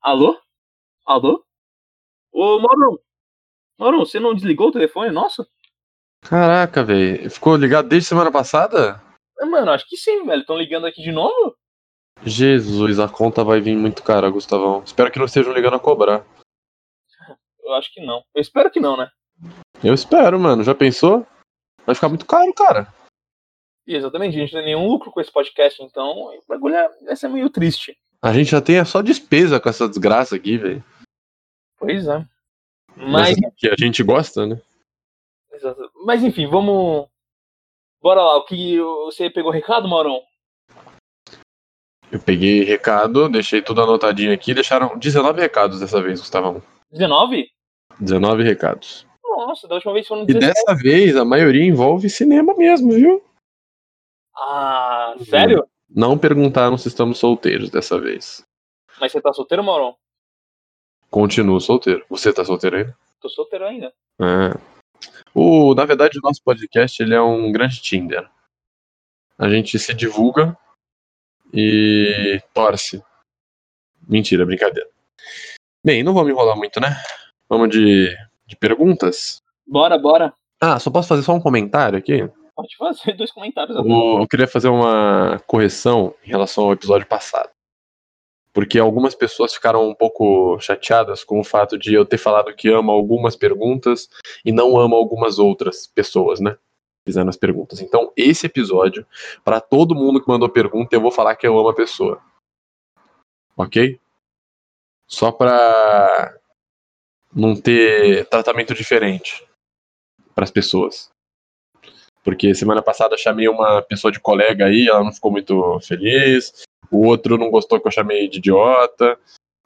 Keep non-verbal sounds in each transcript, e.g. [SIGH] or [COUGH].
Alô? Alô? Ô, Maurão! Maurão, você não desligou o telefone? Nossa! Caraca, velho. Ficou ligado desde semana passada? É, mano, acho que sim, velho. Estão ligando aqui de novo? Jesus, a conta vai vir muito cara, Gustavão. Espero que não estejam ligando a cobrar. Eu acho que não. Eu espero que não, né? Eu espero, mano. Já pensou? Vai ficar muito caro, cara. E exatamente, a gente não tem nenhum lucro com esse podcast, então o bagulho é- vai ser meio triste. A gente já tem só despesa com essa desgraça aqui, velho. Pois é. Mas, que a gente gosta, né? exato. Mas enfim, vamos. Bora lá. O que você pegou recado, Maurão? Eu peguei recado, deixei tudo anotadinho aqui. Deixaram 19 recados dessa vez, Gustavão. 19? 19 recados. Nossa, da última vez foram E 17. dessa vez a maioria envolve cinema mesmo, viu? Ah, sério? Não perguntaram se estamos solteiros dessa vez. Mas você tá solteiro, Maurão? Continuo solteiro. Você tá solteiro ainda? Tô solteiro ainda. É. O, na verdade, o nosso podcast ele é um grande Tinder. A gente se divulga e torce. Mentira, brincadeira. Bem, não vamos enrolar muito, né? Vamos de, de perguntas. Bora, bora. Ah, só posso fazer só um comentário aqui? Pode fazer dois comentários. O- Eu queria fazer uma correção em relação ao episódio passado. Porque algumas pessoas ficaram um pouco chateadas com o fato de eu ter falado que amo algumas perguntas e não amo algumas outras pessoas, né? Fizendo as perguntas. Então, esse episódio, para todo mundo que mandou pergunta, eu vou falar que eu amo a pessoa. Ok? Só pra não ter tratamento diferente para as pessoas. Porque semana passada eu chamei uma pessoa de colega aí, ela não ficou muito feliz. O outro não gostou que eu chamei de idiota.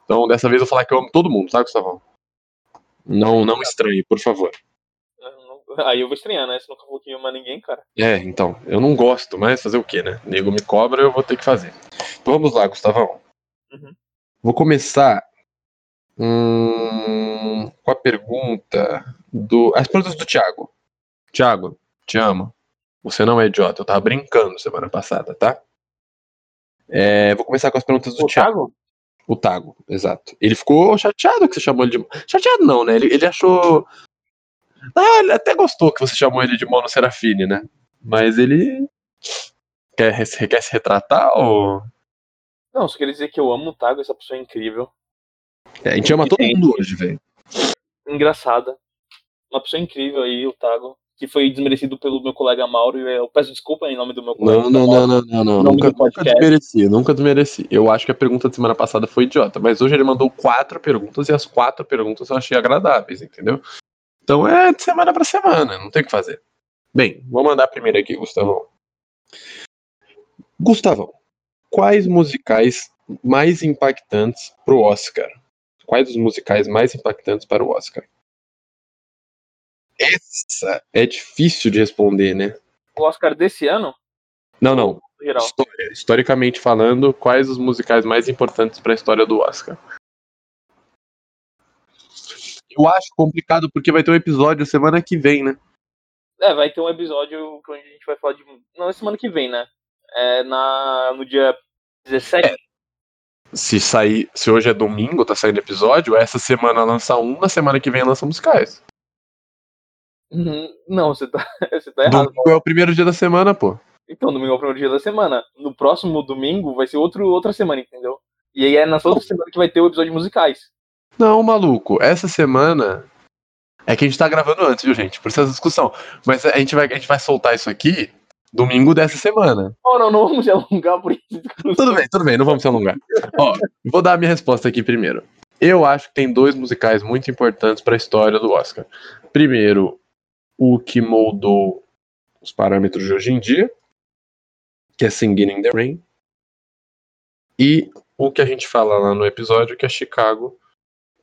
Então, dessa vez eu vou falar que eu amo todo mundo, tá, Gustavão? Não, não estranhe, por favor. Aí eu vou estranhar, né? Você nunca falou que ama ninguém, cara. É, então, eu não gosto, mas fazer o quê, né? Nego me cobra, eu vou ter que fazer. Então vamos lá, Gustavão. Uhum. Vou começar hum, com a pergunta do. As perguntas do Thiago. Thiago, te amo. Você não é idiota, eu tava brincando semana passada, tá? É, vou começar com as perguntas do O Thiago. Thiago? O Tago, exato. Ele ficou chateado que você chamou ele de. Chateado não, né? Ele, ele achou. Ah, ele até gostou que você chamou ele de Mono Serafine, né? Mas ele. Quer, quer se retratar ou. Não, só queria dizer que eu amo o Tago, essa pessoa é incrível. É, a gente ama todo mundo hoje, velho. Engraçada. Uma pessoa incrível aí, o Tago. Que foi desmerecido pelo meu colega Mauro. E eu peço desculpa em nome do meu colega. Não, não, não, não, não, não. Nome Nunca, nunca desmereci, nunca desmereci. Eu acho que a pergunta da semana passada foi idiota, mas hoje ele mandou quatro perguntas e as quatro perguntas eu achei agradáveis, entendeu? Então é de semana pra semana, não tem o que fazer. Bem, vou mandar primeiro aqui, Gustavão. Gustavão, quais musicais mais impactantes pro Oscar? Quais os musicais mais impactantes para o Oscar? Essa é difícil de responder, né? O Oscar desse ano, Não, não. História. Historicamente falando, quais os musicais mais importantes para a história do Oscar? Eu acho complicado porque vai ter um episódio semana que vem, né? É, vai ter um episódio onde a gente vai falar de. Não, é semana que vem, né? É na, no dia 17. Se sair, se hoje é domingo, tá saindo episódio, essa semana lança um, na semana que vem lança musicais. Uhum. Não, você tá, [LAUGHS] você tá errado. Domingo é o primeiro dia da semana, pô. Então, domingo é o primeiro dia da semana. No próximo domingo vai ser outro, outra semana, entendeu? E aí é nessa outra semana que vai ter o episódio de musicais. Não, maluco, essa semana é que a gente tá gravando antes, viu, gente? Por isso essa discussão. Mas a gente vai, a gente vai soltar isso aqui domingo dessa semana. Oh, não, não vamos se alongar por isso. Tudo bem, tudo bem, não vamos se alongar. Ó, vou dar a minha resposta aqui primeiro. Eu acho que tem dois musicais muito importantes para a história do Oscar. Primeiro, o que moldou os parâmetros de hoje em dia, que é Singing in the Rain. E o que a gente fala lá no episódio, que é Chicago,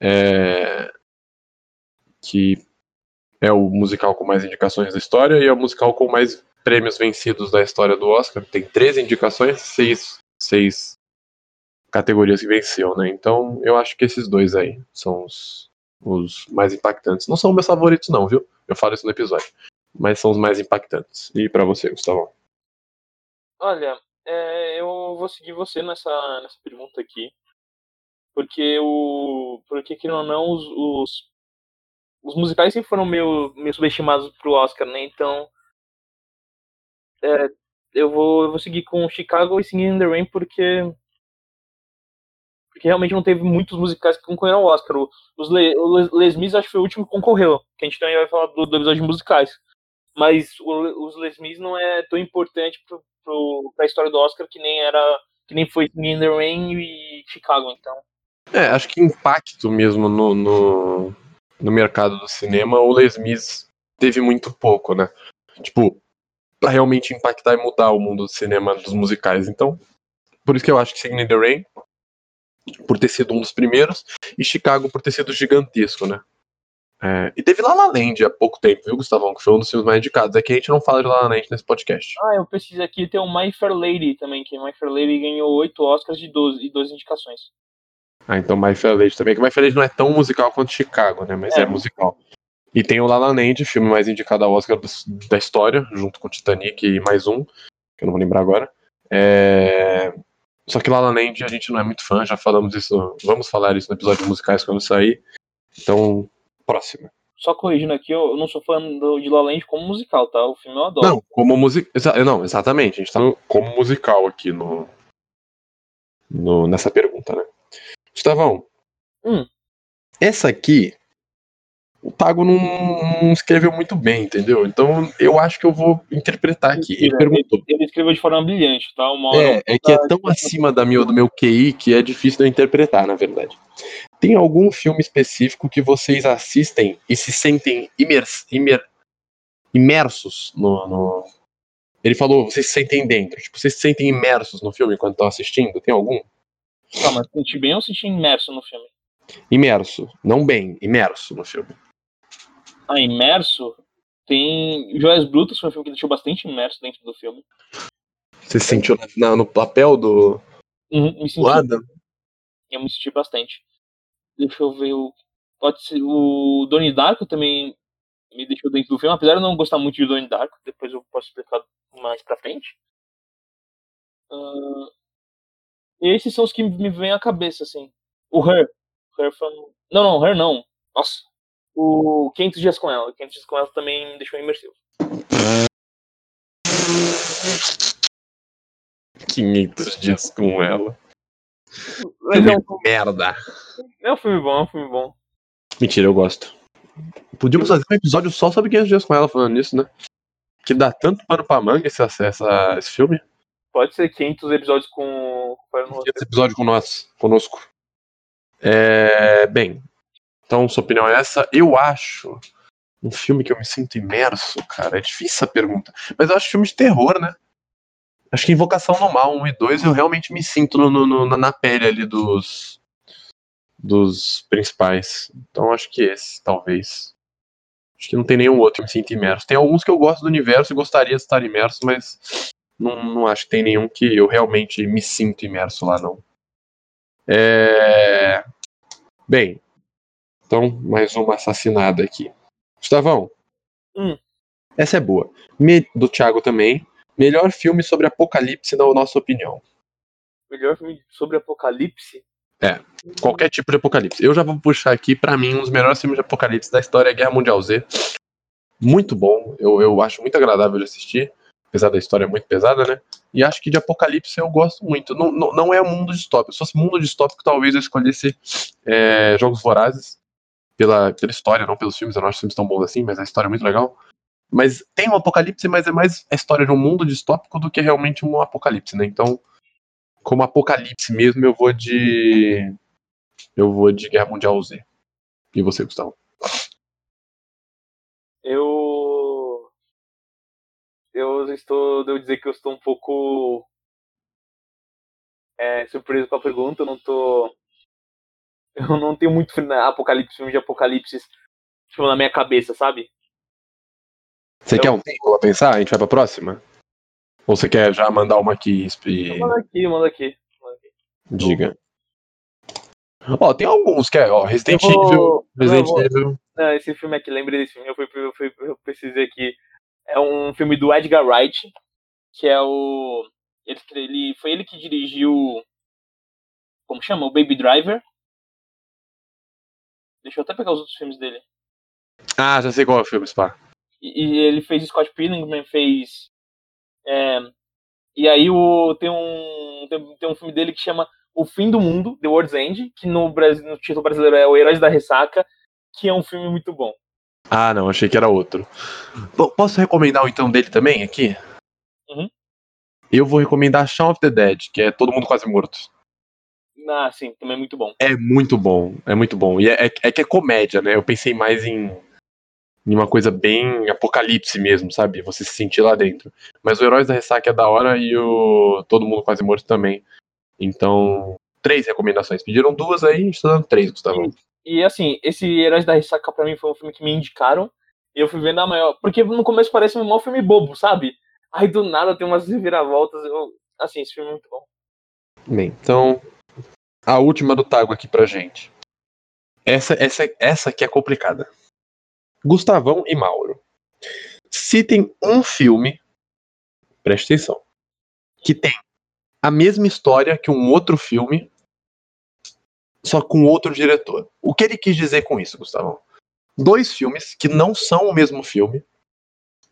é... que é o musical com mais indicações da história e é o musical com mais prêmios vencidos da história do Oscar. Tem 13 indicações, seis, seis categorias que venceu, né? Então eu acho que esses dois aí são os, os mais impactantes. Não são meus favoritos, não, viu? Eu falo isso no episódio. Mas são os mais impactantes. E pra você, Gustavo? Olha, é, eu vou seguir você nessa, nessa pergunta aqui. Porque o. Porque, querendo ou não, os, os, os musicais sempre foram meio, meio subestimados pro Oscar, né? Então. É, eu, vou, eu vou seguir com Chicago e Singing in the Rain porque. Porque realmente não teve muitos musicais que concorreram ao Oscar. O, os Le, o Les Mis acho que foi o último que concorreu. Que a gente também vai falar do, do episódio de musicais. Mas o, os Les Mis não é tão importante pro, pro, pra história do Oscar que nem era. Que nem foi in the Rain e Chicago, então. É, acho que impacto mesmo no, no, no mercado do cinema, o Les Mis teve muito pouco, né? Tipo, pra realmente impactar e mudar o mundo do cinema dos musicais. Então, por isso que eu acho que Singing in the Rain, por ter sido um dos primeiros, e Chicago por ter sido gigantesco, né? É, e teve La La Land há pouco tempo, viu, Gustavão? Que foi um dos filmes mais indicados. É que a gente não fala de La La Land nesse podcast. Ah, eu pesquisei aqui, tem o My Fair Lady também, que My Fair Lady ganhou 8 Oscars de 12, e 12 indicações. Ah, então My Fair Lady também. Que My Fair Lady não é tão musical quanto Chicago, né? Mas é, é musical. E tem o La La Land, filme mais indicado ao Oscar da história, junto com Titanic e mais um, que eu não vou lembrar agora. É... Só que La La Land a gente não é muito fã, já falamos isso, vamos falar isso no episódio de musicais quando sair. Então, próxima. Só corrigindo aqui, eu não sou fã de La La Land como musical, tá? O filme eu adoro. Não, como musical. Exa não, exatamente. A gente tá no... como musical aqui no... no... nessa pergunta, né? Gustavão. Hum. Essa aqui o Tago não, não, escreveu muito bem, entendeu? Então eu acho que eu vou interpretar aqui. Ele, perguntou. Ele escreveu de forma brilhante, tá? Uma é, é que é tão acima da meu, do meu QI que é difícil de eu interpretar, na verdade. Tem algum filme específico que vocês assistem e se sentem imers, imer, imersos no, no, Ele falou, vocês se sentem dentro. Tipo, vocês se sentem imersos no filme quando estão assistindo? Tem algum? Calma, senti bem ou senti imerso no filme? Imerso, não bem, imerso no filme a ah, imerso, tem Joias Brutas, foi um filme que deixou bastante imerso dentro do filme. Você se sentiu na, no papel do. Uhum, me senti, Adam? Eu me senti bastante. Deixa eu ver o. Pode ser. O Donnie Darko também me deixou dentro do filme, apesar de eu não gostar muito de Donnie Darko, depois eu posso explicar mais pra frente. Uh, esses são os que me vêm à cabeça, assim. O Her. Her from... Não, não, Her não. Nossa, o 500 Dias com Ela. 500 Dias com Ela também me deixou imersivo. 500 Dias com Ela. Mas é um... Merda. É um filme bom, é um filme bom. Mentira, eu gosto. Podíamos fazer um episódio só sobre 500 Dias com Ela falando nisso, né? Que dá tanto pano pra manga esse, essa, esse filme. Pode ser 500 episódios com... 500 episódios com nós, conosco. É... Bem, então, sua opinião é essa? Eu acho um filme que eu me sinto imerso, cara. É difícil essa pergunta. Mas eu acho filme de terror, né? Acho que Invocação no Mal 1 e 2 eu realmente me sinto no, no, na pele ali dos, dos principais. Então acho que esse, talvez. Acho que não tem nenhum outro que eu me sinto imerso. Tem alguns que eu gosto do universo e gostaria de estar imerso, mas não, não acho que tem nenhum que eu realmente me sinto imerso lá, não. É... Bem, então, mais uma assassinada aqui. Gustavão. Hum. Essa é boa. Me, do Thiago também. Melhor filme sobre apocalipse, na nossa opinião. Melhor filme sobre apocalipse? É, qualquer tipo de apocalipse. Eu já vou puxar aqui, para mim, um dos melhores filmes de apocalipse da história é Guerra Mundial Z. Muito bom, eu, eu acho muito agradável de assistir, apesar da história muito pesada, né? E acho que de apocalipse eu gosto muito. Não, não, não é um mundo distópico. Se fosse mundo distópico, talvez eu escolhesse é, Jogos Vorazes, pela, pela história, não pelos filmes. Eu não acho os filmes tão bons assim, mas a história é muito legal. Mas tem um apocalipse, mas é mais a história de um mundo distópico do que realmente um apocalipse, né? Então, como apocalipse mesmo, eu vou de. Eu vou de Guerra Mundial Z. E você, Gustavo? Eu. Eu estou. Devo dizer que eu estou um pouco. É, surpreso com a pergunta. Eu não estou eu não tenho muito apocalipse, filme de apocalipse tipo, na minha cabeça, sabe? Você quer um tempo pra pensar? A gente vai pra próxima? Ou você quer já mandar uma aqui? E... Manda aqui, manda aqui. Manda aqui. Diga. Ó, tem alguns que é, ó, Resident Evil. Resident vou... Evil. Não, esse filme aqui, lembrei desse filme, eu, fui, eu, fui, eu precisei aqui. É um filme do Edgar Wright, que é o. Ele, ele, foi ele que dirigiu. Como chama? O Baby Driver Deixa eu até pegar os outros filmes dele. Ah, já sei qual é o filme, Spa. E, e ele fez Scott Pilgrim, fez. É, e aí o, tem, um, tem, tem, um filme dele que chama O Fim do Mundo, The World's End, que no, Brasil, no título brasileiro é O Heróis da Ressaca, que é um filme muito bom. Ah, não, achei que era outro. posso recomendar o então dele também aqui? Uhum. Eu vou recomendar Shaun of the Dead, que é Todo Mundo Quase Morto. Ah, sim, também é muito bom. É muito bom, é muito bom. E é, é, é que é comédia, né? Eu pensei mais em, em uma coisa bem apocalipse mesmo, sabe? Você se sentir lá dentro. Mas o Heróis da Ressaca é da hora e o Todo Mundo Quase Morto também. Então, três recomendações. Pediram duas aí, estou dando três, Gustavo. E, e assim, esse Heróis da Ressaca pra mim foi um filme que me indicaram. E eu fui vendo a maior. Porque no começo parece um mau filme bobo, sabe? Aí do nada tem umas reviravoltas. Eu... Assim, esse filme é muito bom. Bem, então a última do Tago aqui pra gente. Essa, essa, essa aqui é complicada. Gustavão e Mauro. Citem um filme, preste atenção, que tem a mesma história que um outro filme, só com outro diretor. O que ele quis dizer com isso, Gustavão? Dois filmes que não são o mesmo filme,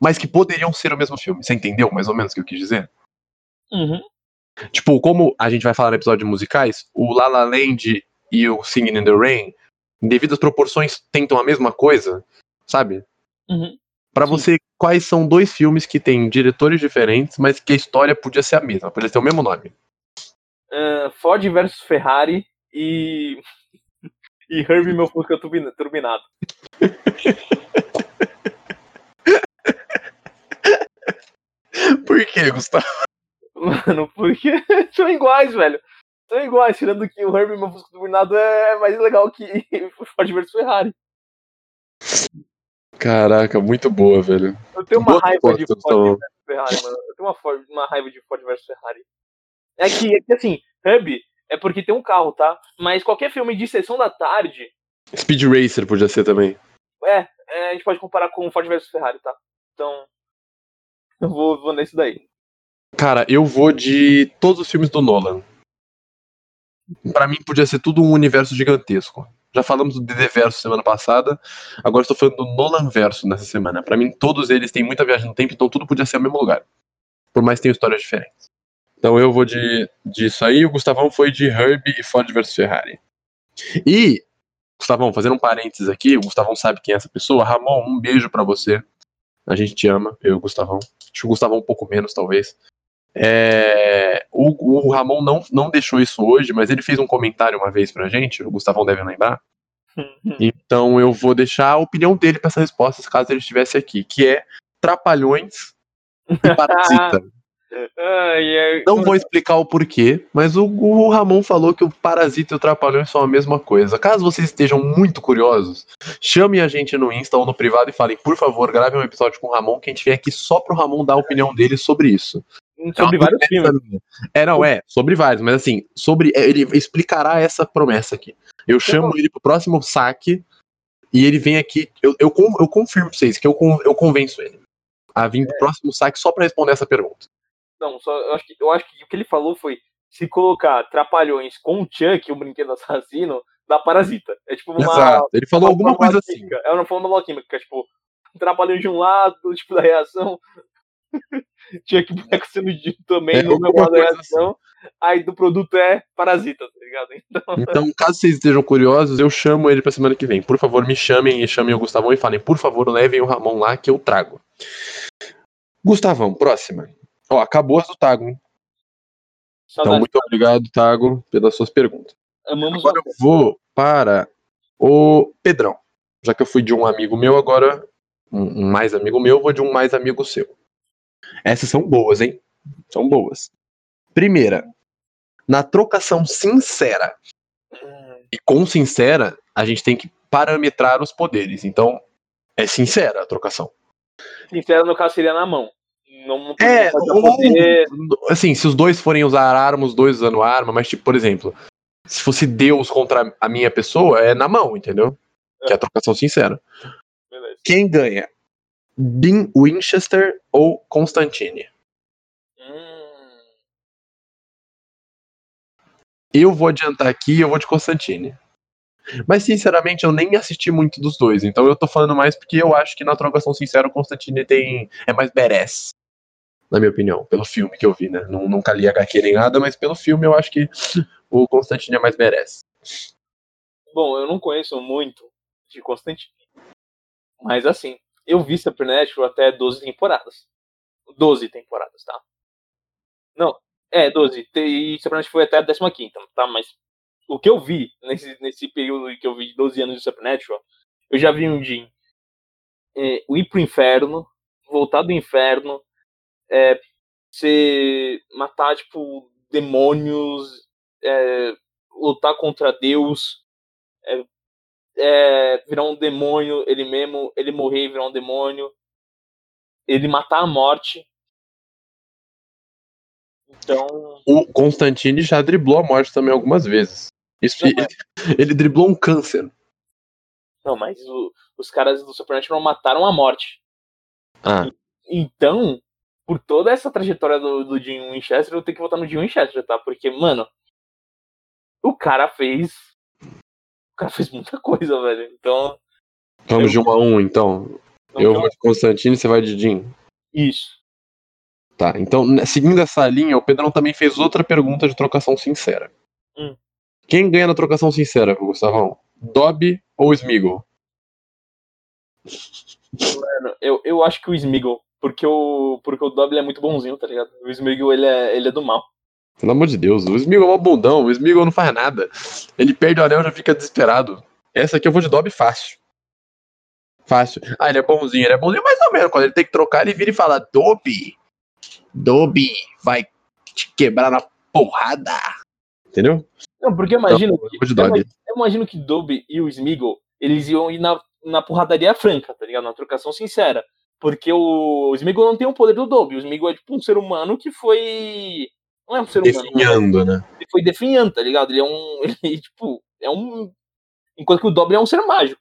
mas que poderiam ser o mesmo filme. Você entendeu mais ou menos o que eu quis dizer? Uhum. Tipo, como a gente vai falar no episódio de musicais, o La La Land e o Singing in the Rain, em devidas proporções, tentam a mesma coisa, sabe? Uhum. Para você, quais são dois filmes que têm diretores diferentes, mas que a história podia ser a mesma, podia ter o mesmo nome? Uh, Ford versus Ferrari e. [LAUGHS] e Herbie meu Fusca turbinado. [LAUGHS] Por que, Gustavo? Mano, porque [LAUGHS] são iguais, velho. São iguais, tirando que o Herbie meu Fusca turbinado é mais legal que o [LAUGHS] Ford vs Ferrari. Caraca, muito boa, velho. Eu tenho uma boa raiva de Ford vs Ferrari, mano. Eu tenho uma, uma raiva de Ford vs Ferrari. É que, é que assim, Herbie é porque tem um carro, tá? Mas qualquer filme de sessão da tarde. Speed Racer podia ser também. É, é a gente pode comparar com Ford vs Ferrari, tá? Então. Eu vou, vou nesse daí. Cara, eu vou de todos os filmes do Nolan. Para mim podia ser tudo um universo gigantesco. Já falamos do DD Verso semana passada, agora estou falando do Nolan Verso nessa semana. Para mim todos eles têm muita viagem no tempo, então tudo podia ser o mesmo lugar. Por mais que tenham histórias diferentes. Então eu vou de disso aí, o Gustavão foi de Herbie e Ford vs Ferrari. E Gustavão, fazendo um parênteses aqui, o Gustavão sabe quem é essa pessoa. Ramon, um beijo para você. A gente te ama, eu e o Gustavão. Acho que o Gustavão um pouco menos, talvez. É, o, o, Ramon não, não deixou isso hoje, mas ele fez um comentário uma vez pra gente, o Gustavão deve lembrar. então eu vou deixar a opinião dele para essa resposta, caso ele estivesse aqui, que é Trapalhões e Parasita. [LAUGHS] Não vou explicar o porquê, mas o, o, Ramon falou que o Parasita e o Trapalhões são a mesma coisa. Caso vocês estejam muito curiosos, chamem a gente no Insta ou no privado e falem, por favor, gravem um episódio com o Ramon, que a gente vem aqui só pro Ramon dar a opinião dele sobre isso. Sobre é vários filmes. É, não, é, sobre vários, mas assim, sobre. É, ele explicará essa promessa aqui. Eu chamo ele pro próximo saque e ele vem aqui. Eu, eu, eu confirmo pra vocês que eu, eu convenço ele a vir pro é. próximo saque só pra responder essa pergunta. Não, só, eu, acho que, eu acho que o que ele falou foi: se colocar Trapalhões com o Chuck, o brinquedo assassino, dá parasita. É tipo uma. Exato, ele falou alguma coisa assim. É uma forma química, tipo, Trapalhões de um lado, tipo, da reação. [LAUGHS] tinha que boneco sendo dito também é, no meu modo de reação. Assim. Aí do produto é parasita, tá ligado? Então... [LAUGHS] então, caso vocês estejam curiosos, eu chamo ele pra semana que vem. Por favor, me chamem e chamem o Gustavão e falem, por favor, levem o Ramon lá que eu trago. Gustavão, próxima. Ó, acabou as do Tago? Saudade. Então, muito obrigado, Tago, pelas suas perguntas. Amamos agora eu vou para o Pedrão. Já que eu fui de um amigo meu, agora um mais amigo meu, eu vou de um mais amigo seu. Essas são boas, hein? São boas. Primeira, na trocação sincera. E com sincera, a gente tem que parametrar os poderes. Então, é sincera a trocação. Sincera, no caso, seria na mão. Não, não é, ou, assim, se os dois forem usar arma, os dois usando arma, mas, tipo, por exemplo, se fosse Deus contra a minha pessoa, é na mão, entendeu? É. Que é a trocação sincera. Beleza. Quem ganha? Dean Winchester ou Constantine? Hum. Eu vou adiantar aqui, eu vou de Constantine. Mas, sinceramente, eu nem assisti muito dos dois. Então eu tô falando mais porque eu acho que na trocação sincera o Constantine tem. é mais badass. Na minha opinião, pelo filme que eu vi, né? Nunca li HQ nem nada, mas pelo filme eu acho que o Constantine é mais badass. Bom, eu não conheço muito de Constantine. Mas assim, eu vi Supernatural até 12 temporadas. 12 temporadas, tá? Não, é, 12. E Supernatural foi até a 15, tá? Mas o que eu vi nesse, nesse período que eu vi de 12 anos de Supernatural, eu já vi um Jim é, ir pro inferno, voltar do inferno, é, ser, matar, tipo, demônios, é, lutar contra Deus, é, é, virar um demônio ele mesmo, ele morrer e virar um demônio, ele matar a morte. Então. O Constantine já driblou a morte também algumas vezes. Isso, ele, [LAUGHS] ele, driblou um câncer. Não, mas o, os caras do Supernatural mataram a morte. Ah. Então, por toda essa trajetória do, do Jim Winchester, eu tenho que votar no Jim Winchester, tá? Porque, mano, o cara fez cara fez muita coisa, velho. Então. Vamos eu... de um a um, então. então eu vou de Constantino e você vai de Jim. Isso. Tá, então, né, seguindo essa linha, o Pedrão também fez outra pergunta de trocação sincera. Hum. Quem ganha na trocação sincera, Gustavão? Dobby ou Smeagol? Mano, eu, eu acho que o Smeagol, porque o, porque o Dobby é muito bonzinho, tá ligado? O Smeagol, ele é, ele é do mal. Pelo amor de Deus, o Smeagol é um bundão, o Smeagol não faz nada. Ele perde o anel e já fica desesperado. Essa aqui eu vou de Dobby fácil. Fácil. Ah, ele é bonzinho, ele é bonzinho mais ou menos. Quando ele tem que trocar, ele vira e fala: Dobby, Dobby vai te quebrar na porrada. Entendeu? Não, porque eu imagino, então, que, eu, imagino, eu imagino que Dobby e o Smeagol, eles iam ir na, na porradaria franca, tá ligado? Na trocação sincera. Porque o, o Smeagol não tem o poder do Dobby. O Smeagol é tipo um ser humano que foi não é um ser humano. Definhando, né? Ele foi definhando, tá ligado? Ele é um. [LAUGHS] Ele, tipo, é um. Enquanto que o Dobby é um ser mágico.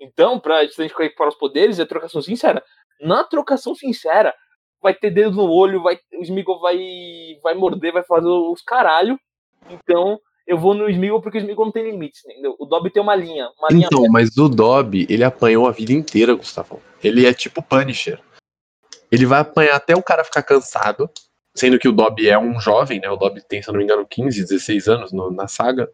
Então, pra gente para os poderes, é trocação sincera. Na trocação sincera, vai ter dedo no olho, vai, o Smeagol vai, vai morder, vai fazer os caralho. Então, eu vou no Smeagol porque o Smeagol não tem limites, entendeu? O Dobby tem uma linha. Uma linha então, mas o Dobby, ele apanhou a vida inteira, Gustavo. Ele é tipo Punisher. Ele vai apanhar até o cara ficar cansado. Sendo que o Dobby é um jovem, né? O Dobby tem, se não me engano, 15, 16 anos no, na saga.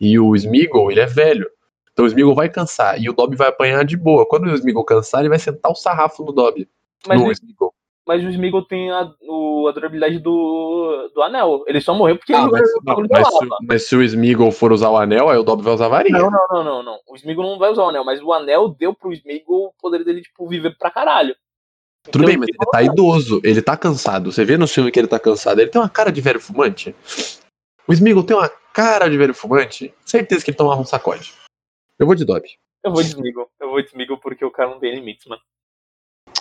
E o Smeagol, ele é velho. Então o Smeagol vai cansar e o Dobby vai apanhar de boa. Quando o Smeagol cansar, ele vai sentar o sarrafo no Dobby. Mas, no o, Smeagol. mas o Smeagol tem a, o, a durabilidade do, do anel. Ele só morreu porque ah, ele mas, não, mas, se, mas, se, o Smeagol for usar o anel, aí o Dobby vai usar a varinha. Não, não, não, não, não. O Smeagol não vai usar o anel, mas o anel deu pro Smeagol o poder dele, tipo, viver pra caralho. Tudo então, bem, mas ele tá idoso, ele tá cansado. Você vê no filme que ele tá cansado. Ele tem uma cara de velho fumante. O Smeagol tem uma cara de velho fumante. Certeza que ele tomava um sacode. Eu vou de Dobby. Eu vou de Smeagol. Eu vou de Smeagol porque o cara não tem limites, mano.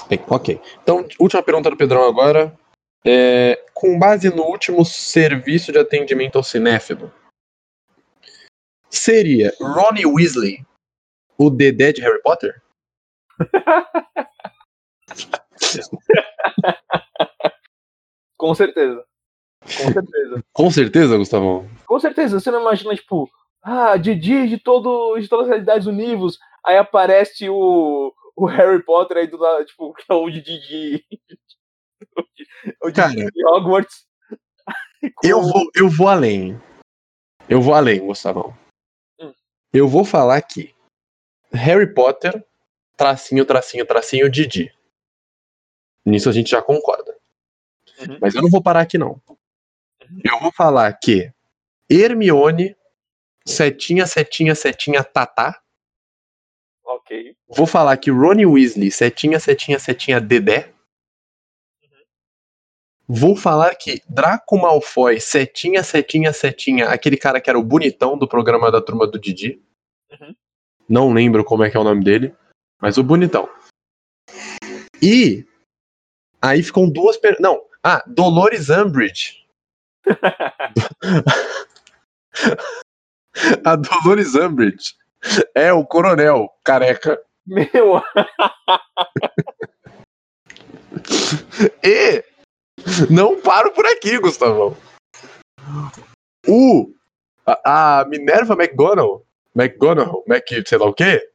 Bem, ok. Então, última pergunta do Pedrão agora. É, com base no último serviço de atendimento ao cinéfilo, seria Ronnie Weasley o Dedé de Harry Potter? [LAUGHS] [LAUGHS] Com certeza. Com certeza. Com certeza, Gustavo? Com certeza. Você não imagina, tipo, ah, Didi de, todo, de todas as realidades univos. Aí aparece o, o Harry Potter aí do lado, tipo, que [LAUGHS] é o Didi de. o Didi de Hogwarts. [LAUGHS] Eu vou, eu vou além. Eu vou além, Gustavo. Hum. Eu vou falar aqui. Harry Potter, tracinho, tracinho, tracinho, Didi. Nisso a gente já concorda. Uhum. Mas eu não vou parar aqui, não. Uhum. Eu vou falar que Hermione, setinha, setinha, setinha, tatá. Ok. Vou falar que Ronnie Weasley, setinha, setinha, setinha, dedé. Uhum. Vou falar que Draco Malfoy, setinha, setinha, setinha, aquele cara que era o bonitão do programa da turma do Didi. Uhum. Não lembro como é que é o nome dele, mas o bonitão. E Aí ficam duas. Per... Não. Ah, Dolores Umbridge. [LAUGHS] a Dolores Umbridge é o coronel careca. Meu! [LAUGHS] e não paro por aqui, Gustavão. O a, a Minerva McGonagall McGonagall, Mac, sei lá o quê,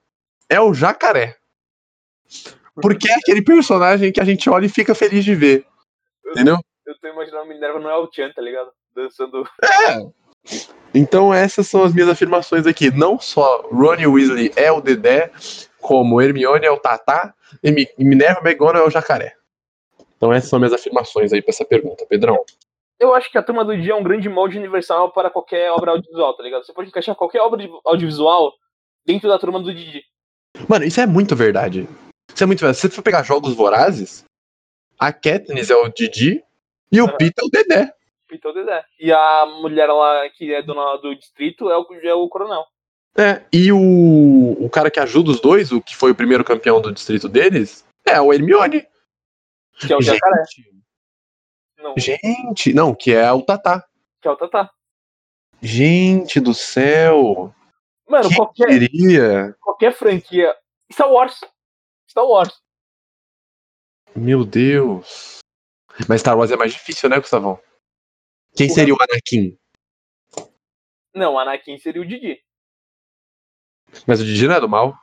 é o jacaré. Porque é aquele personagem que a gente olha e fica feliz de ver. Entendeu? Eu tô imaginando a Minerva no El Chan, tá ligado? Dançando. É. Então essas são as minhas afirmações aqui. Não só Ronnie Weasley é o Dedé, como Hermione é o Tatá e Minerva McGonagall é o Jacaré. Então essas são minhas afirmações aí pra essa pergunta, Pedrão. Eu acho que a Turma do Dia é um grande molde universal para qualquer obra audiovisual, tá ligado? Você pode encaixar qualquer obra audiovisual dentro da Turma do Didi. Mano, isso é muito verdade. Isso é muito verdade. Se você for pegar jogos vorazes, a Katniss é o Didi e o uhum. Pita é o Dedé. Pita é o Dedé. E a mulher lá que é dona do distrito é o, é o coronel. É, e o, o cara que ajuda os dois, o que foi o primeiro campeão do distrito deles, é o Hermione. Que é o Gente, jacaré. Não. Gente, não, que é o Tatá. Que é o Tatá. Gente do céu. Mano, qualquer, queria? qualquer franquia. Star Wars. Star Wars. Meu Deus. Mas Star Wars é mais difícil, né, Gustavão? Quem seria o Anakin? Não, o Anakin seria o Didi. Mas o Didi não é do mal?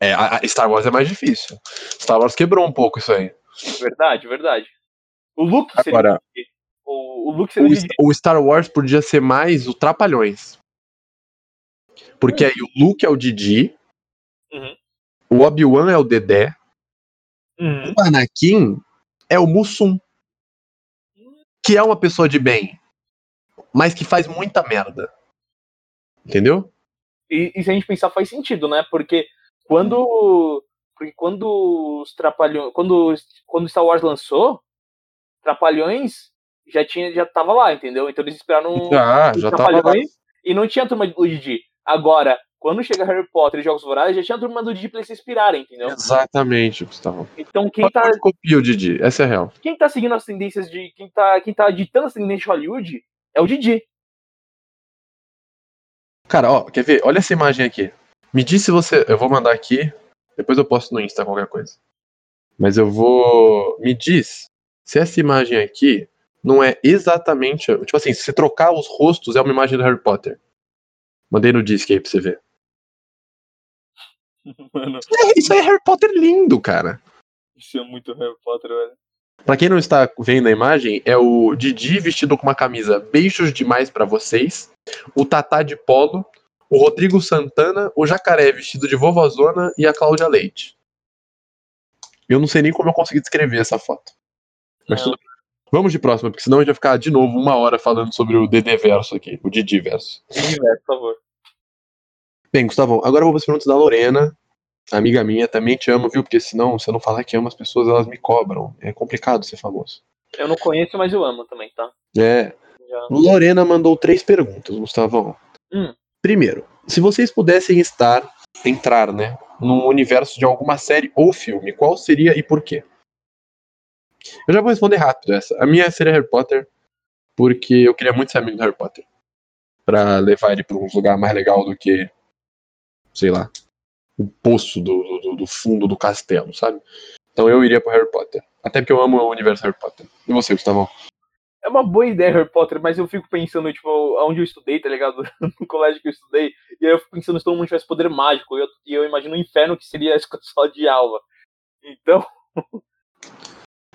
É, a Star Wars é mais difícil. Star Wars quebrou um pouco isso aí. Verdade, verdade. O Luke seria Agora, o, o Luke seria o, o Star Wars podia ser mais o Trapalhões. Porque uhum. aí o Luke é o Didi, uhum. o Obi-Wan é o Dedé, uhum. o Anakin é o Mussum. Que é uma pessoa de bem, mas que faz muita merda. Entendeu? E, e se a gente pensar, faz sentido, né? Porque quando porque quando os Trapalhões. Quando, quando Star Wars lançou, Trapalhões já tinha já tava lá, entendeu? Então eles esperaram já, já Trapalhões e não tinha turma do Didi. Agora, quando chega Harry Potter e Jogos Vorazes, já tinha a turma do Didi pra eles se inspirarem, entendeu? Exatamente, Gustavo. Então quem tá. copia o Didi, essa é a real. Quem tá seguindo as tendências de. Quem tá, quem tá ditando as tendências de Hollywood é o Didi. Cara, ó, quer ver? Olha essa imagem aqui. Me diz se você. Eu vou mandar aqui. Depois eu posto no Insta qualquer coisa. Mas eu vou. Me diz se essa imagem aqui não é exatamente. Tipo assim, se trocar os rostos é uma imagem do Harry Potter. Mandei no disque aí pra você ver. [LAUGHS] Mano. É, isso aí é Harry Potter lindo, cara. Isso é muito Harry Potter, velho. Pra quem não está vendo a imagem, é o Didi vestido com uma camisa beijos demais para vocês, o Tatá de polo, o Rodrigo Santana, o Jacaré vestido de vovozona e a Cláudia Leite. Eu não sei nem como eu consegui descrever essa foto. Mas tudo Vamos de próxima, porque senão a gente vai ficar de novo uma hora falando sobre o DD verso aqui, o Didi verso. Didi verso, por favor. Bem, Gustavão, agora eu vou para as perguntas da Lorena, amiga minha, também te amo, viu? Porque senão, se eu não falar que amo as pessoas, elas me cobram. É complicado ser famoso. Eu não conheço, mas eu amo também, tá? É. Já. Lorena mandou três perguntas, Gustavão. Hum. Primeiro, se vocês pudessem estar, entrar, né, num universo de alguma série ou filme, qual seria e por quê? Eu já vou responder rápido essa. A minha seria Harry Potter, porque eu queria muito ser amigo do Harry Potter. Pra levar ele pra um lugar mais legal do que, sei lá, o poço do, do, do fundo do castelo, sabe? Então eu iria pro Harry Potter. Até porque eu amo o universo Harry Potter. E você, Gustavo? é uma boa ideia Harry Potter, mas eu fico pensando, tipo, onde eu estudei, tá ligado? [LAUGHS] no colégio que eu estudei, e aí eu fico pensando se todo mundo tivesse poder mágico, e eu, e eu imagino o inferno que seria [LAUGHS] a escola de alva. Então.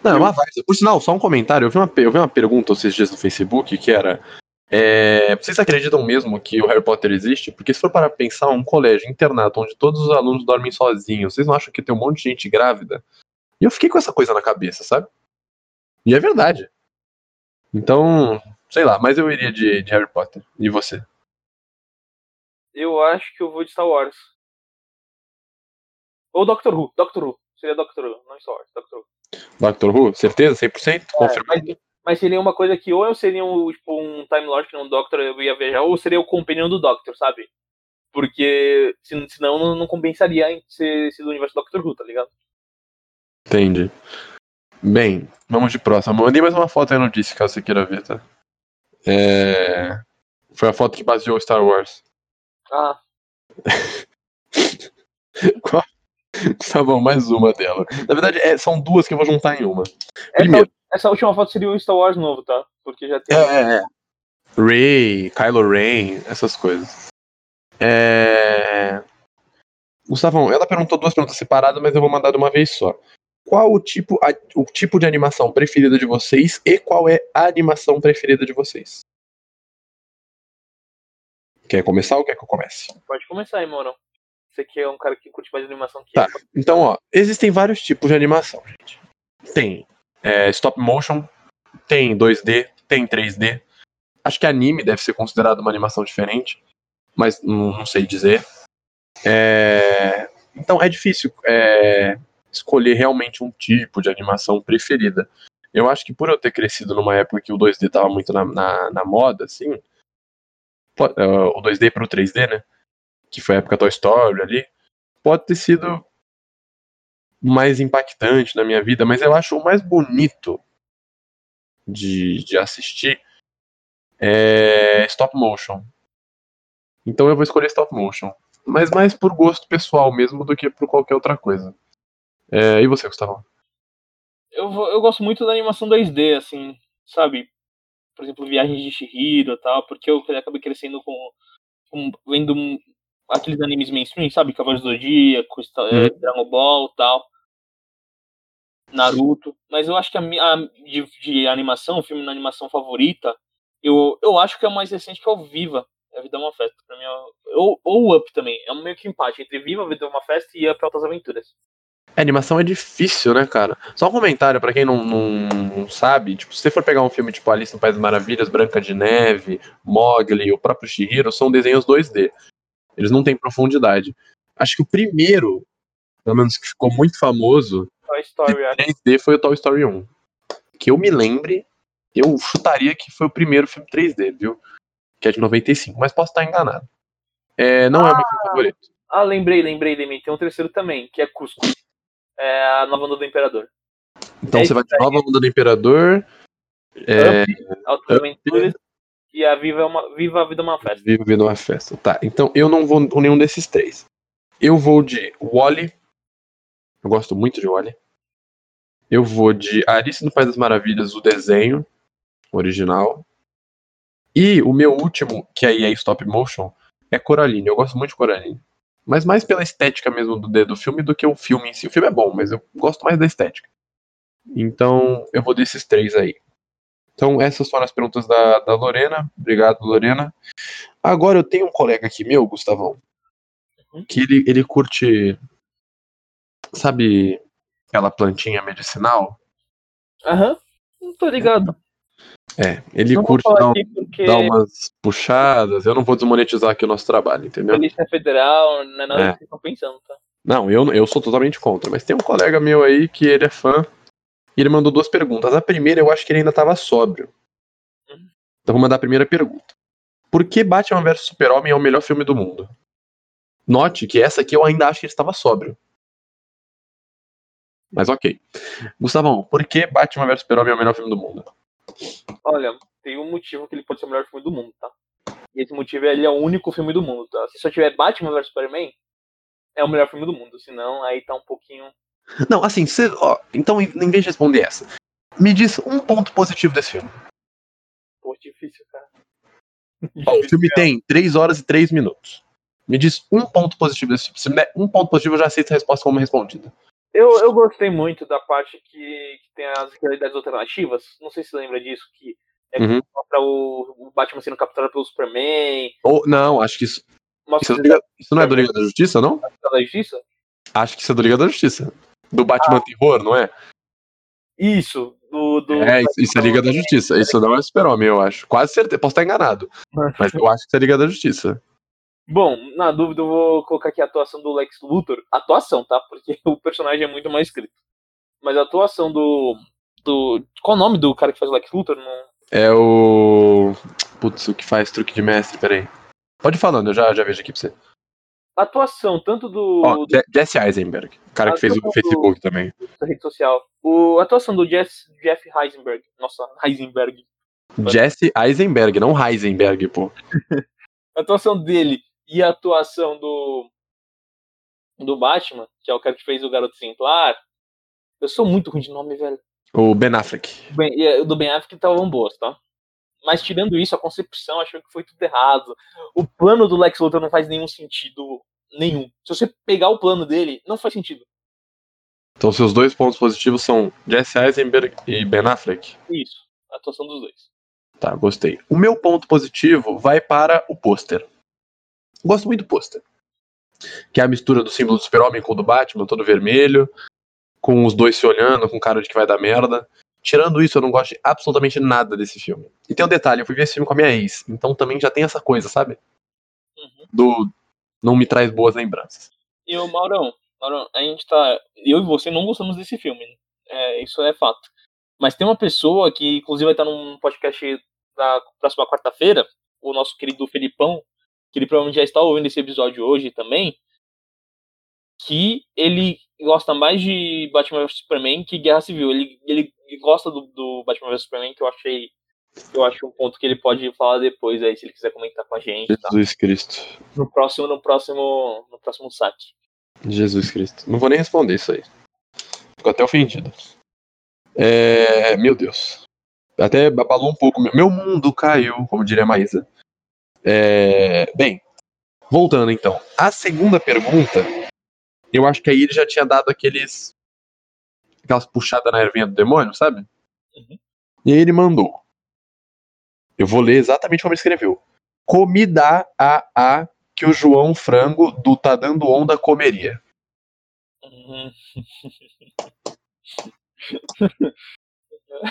Não, é uma vibe. Por sinal, só um comentário. Eu vi uma, eu vi uma pergunta esses dias no Facebook que era. É, vocês acreditam mesmo que o Harry Potter existe? Porque se for para pensar um colégio internato onde todos os alunos dormem sozinhos, vocês não acham que tem um monte de gente grávida? E eu fiquei com essa coisa na cabeça, sabe? E é verdade. Então, sei lá, mas eu iria de, de Harry Potter. E você? Eu acho que eu vou de Star Wars. Ou Doctor Who. Doctor Who. Seria Doctor Who, não Star Wars. Doctor Who. Doctor Who? Certeza? 100%? É, Confirmado? Mas, seria uma coisa que ou eu seria um, tipo, um Time Lord que não Doctor eu ia viajar, ou seria o companion do Doctor, sabe? Porque senão não, não compensaria ser, ser do universo Doctor Who, tá ligado? Entendi. Bem, vamos de próximo. Mandei mais uma foto aí no disse, caso você queira ver, tá? É... Foi a foto que baseou Star Wars. Ah. [LAUGHS] Qual? Tá bom, mais uma dela. Na verdade, é, são duas que eu vou juntar em uma. Primeiro. Essa, essa, última foto seria o Star Wars novo, tá? Porque já tem. É, é, é. Ray, Kylo Ren, essas coisas. É... Gustavão, ela perguntou duas perguntas separadas, mas eu vou mandar de uma vez só. Qual o tipo, a, o tipo de animação preferida de vocês e qual é a animação preferida de vocês? Quer começar ou quer que eu comece? Pode começar aí, Moro. Você que é um cara que curte mais animação que Tá, eu. então, ó, existem vários tipos de animação, gente. Tem é, stop motion, tem 2D, tem 3D. Acho que anime deve ser considerado uma animação diferente, mas não, não sei dizer. É, então, é difícil é, escolher realmente um tipo de animação preferida. Eu acho que por eu ter crescido numa época que o 2D tava muito na, na, na moda, assim, é, o 2D pro 3D, né? Que foi a época Toy Story ali, pode ter sido mais impactante na minha vida, mas eu acho o mais bonito de, de assistir é stop motion. Então eu vou escolher stop motion. Mas mais por gosto pessoal mesmo do que por qualquer outra coisa. É, e você, Gustavo? Eu, eu gosto muito da animação 2D, assim, sabe? Por exemplo, Viagens de Chihiro e tal, porque eu acabei crescendo com, com vendo aqueles animes mainstream, sabe? Cavaleiros do Zodíaco, eh, Dragon Ball e tal. Naruto. Mas eu acho que a, a de, de animação, filme na animação favorita, eu, eu acho que é o mais recente que é o Viva. A Vida é uma Festa. Pra mim é, ou, ou Up também. É um meio que empate entre Viva, A Vida é uma Festa e Up Altas Aventuras. A animação é difícil, né, cara? Só um comentário pra quem não, não, não sabe. Tipo, se você for pegar um filme tipo Alice no País das Maravilhas, Branca de Neve, Mogli, o próprio Shihiro, são desenhos 2D. Eles não têm profundidade. Acho que o primeiro, pelo menos que ficou muito famoso, Toy Story, acho. 3D foi o Toy Story 1. Que eu me lembre, eu chutaria que foi o primeiro filme 3D, viu? Que é de 95, mas posso estar enganado. É, não é o meu filme favorito. Ah, lembrei, lembrei, lembrei. Tem um terceiro também, que é Cusco. É a nova onda do Imperador. Então É você vai de. Nova Onda do Imperador, é, Altas Aventuras e a Viva, é uma, Viva a Vida é uma Festa. Vivo vendo uma festa. Tá, então eu não vou com nenhum desses três. Eu vou de Wally. Eu gosto muito de Wally. Eu vou de Alice no País das Maravilhas, o desenho original. E o meu último, que aí é stop motion, é Coraline. Eu gosto muito de Coraline. Mas mais pela estética mesmo do, do filme do que o filme em si. O filme é bom, mas eu gosto mais da estética. Então eu vou desses três aí. Então essas foram as perguntas da, da Lorena. Obrigado, Lorena. Agora eu tenho um colega aqui meu, Gustavão, Uhum. que ele, ele curte. Sabe aquela plantinha medicinal? Aham, não tô ligado. É, ele não curte dar, um- porque dar umas puxadas. Eu não vou desmonetizar aqui o nosso trabalho, entendeu? Polícia Federal não é nada É. que vocês estão pensando, tá? Não, eu, eu sou totalmente contra, mas tem um colega meu aí que ele é fã e ele mandou duas perguntas. A primeira eu acho que ele ainda estava sóbrio. Então vou mandar a primeira pergunta. Por que Batman vs Super-Homem é o melhor filme do mundo? Note que essa aqui eu ainda acho que ele estava sóbrio. Mas ok. Gustavão, por que Batman vs Super-Homem é o melhor filme do mundo? Olha, tem um motivo que ele pode ser o melhor filme do mundo, tá? E esse motivo é ele é o único filme do mundo, tá? Se só tiver Batman vs Superman, é o melhor filme do mundo. Senão, aí tá um pouquinho. Não, assim, você, ó, então em vez de responder essa, me diz um ponto positivo desse filme. Pô, difícil, cara. Ó, o filme tem 3 horas e 3 minutos. Me diz um ponto positivo desse filme. Se me der um ponto positivo, eu já aceito a resposta como respondida. Eu, eu gostei muito da parte que, que tem as realidades alternativas. Não sei se você lembra disso, que é Uhum. que mostra o, o Batman sendo capturado pelo Superman. Ou, não, acho que isso, isso, é do Liga- isso não é do Liga da Justiça, não? a da Justiça. Acho que isso é do Liga da Justiça. Do Batman Terror, não é? Isso, do. do É, isso, isso é Liga da Justiça. Isso não é Super-Homem, eu acho. Quase certeza. Posso estar enganado. [LAUGHS] Mas eu acho que isso é Liga da Justiça. Bom, na dúvida eu vou colocar aqui a atuação do Lex Luthor. Atuação, tá? Porque [LAUGHS] o personagem é muito mais escrito. Mas a atuação do. do qual o nome do cara que faz o Lex Luthor? Não... É o. Putz, o que faz truque de mestre, peraí. Pode ir falando, eu já, já vejo aqui pra você. Atuação, tanto do. Ó, do Je- Jesse Eisenberg, o cara que fez o atuação do- Facebook também. da rede social. O, a atuação do Jess, Jeff Heisenberg. Nossa, [LAUGHS] Heisenberg. Jesse Eisenberg, não Heisenberg, pô. A atuação dele e a atuação do. do Batman, que é o cara que fez o Garoto Exemplar. Eu sou muito ruim de nome, velho. O Ben Affleck. Bem, e, eh, o do Ben Affleck estavam boas, tá? Mas tirando isso, a concepção, achou que foi tudo errado. O plano do Lex Luthor não faz nenhum sentido nenhum. Se você pegar o plano dele, não faz sentido. Então seus dois pontos positivos são Jesse Eisenberg e Ben Affleck. Isso, a atuação dos dois. Tá, gostei. O meu ponto positivo vai para o pôster. Gosto muito do pôster. Que é a mistura do símbolo do super-homem com o do Batman, todo vermelho, com os dois se olhando, com cara de que vai dar merda. Tirando isso, eu não gosto de absolutamente nada desse filme. E tem um detalhe, eu fui ver esse filme com a minha ex, então também já tem essa coisa, sabe? Uhum. Do não me traz boas lembranças. E o Maurão, Maurão, a gente tá. Eu e você não gostamos desse filme, né? É, isso é fato. Mas tem uma pessoa que, inclusive, vai estar num podcast da próxima quarta-feira, o nosso querido Felipão, que ele provavelmente já está ouvindo esse episódio hoje também, que ele gosta mais de Batman vs Superman que Guerra Civil. Ele, ele gosta do, do Batman vs Superman, que eu achei. Eu acho um ponto que ele pode falar depois aí, se ele quiser comentar com a gente. Tá? Jesus Cristo. No próximo, no próximo, no próximo saque. Jesus Cristo. Não vou nem responder isso aí. Fico até ofendido. É, meu Deus. Até abalou um pouco. Meu mundo caiu, como diria a Maísa. É, bem, voltando então. A segunda pergunta, eu acho que aí ele já tinha dado aqueles. Aquelas puxadas na ervinha do demônio, sabe? Uhum. E aí ele mandou. Eu vou ler exatamente como ele escreveu. Comida a a que o João Frango do Tá Dando Onda comeria.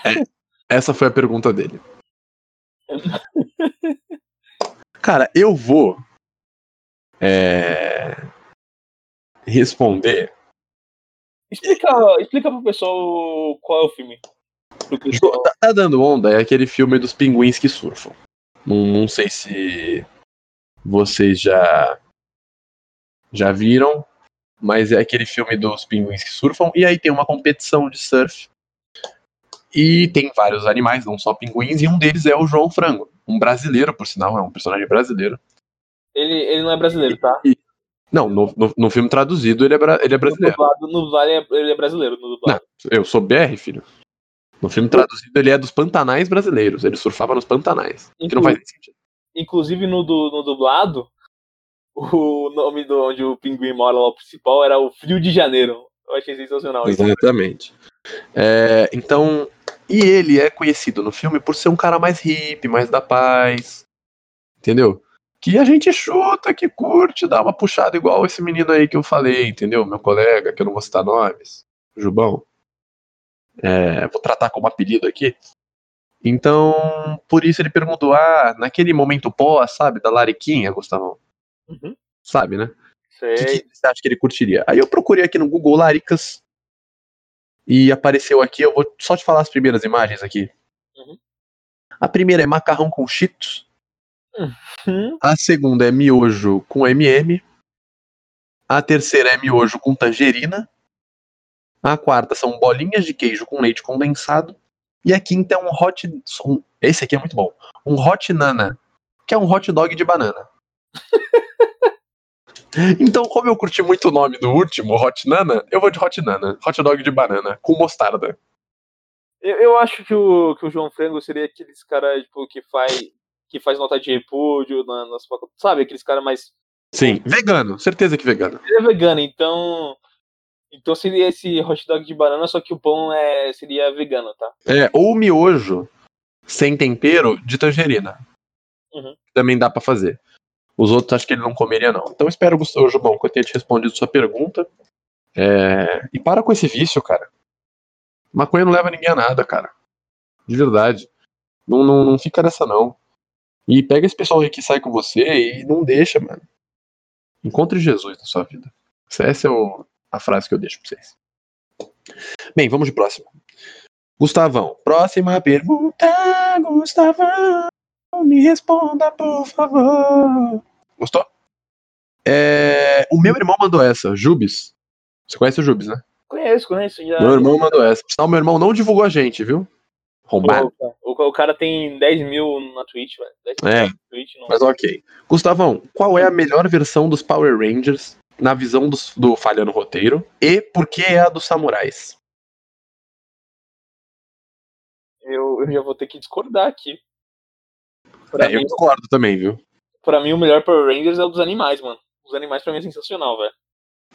É, [LAUGHS] essa foi a pergunta dele. Cara, eu vou é, responder. Explica, explica pro pessoal qual é o filme. Tá, Tá Dando Onda é aquele filme dos pinguins que surfam. Não, não sei se vocês já já viram, mas é aquele filme dos pinguins que surfam e aí tem uma competição de surf. E tem vários animais, não só pinguins, e um deles é o João Frango, um brasileiro, por sinal, é um personagem brasileiro. Ele, ele não é brasileiro, tá? Não, no, no, no filme traduzido ele é, bra- ele é No brasileiro. dublado, no Vale ele é brasileiro, no dublado. Eu sou BR, filho. No filme traduzido ele é dos Pantanais brasileiros, ele surfava nos Pantanais. Que não faz nem sentido. Inclusive no, du- no dublado, [LAUGHS] o nome do onde o pinguim mora lá, o principal, era o Frio de Janeiro. Eu achei sensacional. isso. Exatamente. É, então, e ele é conhecido no filme por ser um cara mais hippie, mais da paz. Entendeu? Que a gente chuta, que curte, dá uma puxada igual esse menino aí que eu falei, entendeu? Meu colega, que eu não vou citar nomes, Jubão. É, vou tratar como apelido aqui. Então, por isso ele perguntou: ah, naquele momento pós, sabe, da Lariquinha, Gustavão? Uhum. Sabe, né? O que, que você acha que ele curtiria? Aí eu procurei aqui no Google Laricas e apareceu aqui. Eu vou só te falar as primeiras imagens aqui. Uhum. A primeira é macarrão com cheetos. Hum, A segunda é miojo com MM. A terceira é miojo com tangerina. A quarta são bolinhas de queijo com leite condensado. E a quinta é um hot. um- esse aqui é muito bom. Um hot nana, que é um hot dog de banana. [LAUGHS] Então, como eu curti muito o nome do último, Hot Nana, eu vou de Hot Nana. Hot dog de banana, com mostarda. Eu, eu acho que o, que o João Frango seria aqueles caras tipo, que faz que faz nota de repúdio na, nas faculdades. Sabe, aqueles caras mais. Sim, vegano, certeza que vegano. Ele é vegano, então. Então seria esse hot dog de banana, só que o pão é, seria vegano, tá? É, ou miojo sem tempero de tangerina. Uhum. Também dá pra fazer. Os outros acho que ele não comeria, não. Então espero, Gustavo Jubão, que eu tenha te respondido sua pergunta. É, E para com esse vício, cara. Maconha não leva ninguém a nada, cara. De verdade. Não, não, não fica nessa, não. E pega esse pessoal aí que sai com você e não deixa, mano. Encontre Jesus na sua vida. Essa é o- a frase que eu deixo pra vocês. Bem, vamos de próximo. Gustavão, próxima pergunta, Gustavão. Me responda, por favor. Gostou? É, O meu irmão mandou essa, Jubes. Você conhece o Jubes, né? Conheço, conheço. Já... Meu irmão mandou essa. Por sinal, meu irmão não divulgou a gente, viu? Rombado. O, o, o cara tem 10 mil na Twitch, velho. 10 mil É. na Twitch, não. Mas ok. Gustavão, qual é a melhor versão dos Power Rangers na visão do falha no roteiro? E por que é a dos samurais? Eu, eu já vou ter que discordar aqui. Pra, É, eu mim, discordo também, viu? pra mim, o melhor Power Rangers é o dos animais, mano. Os animais pra mim é sensacional, velho.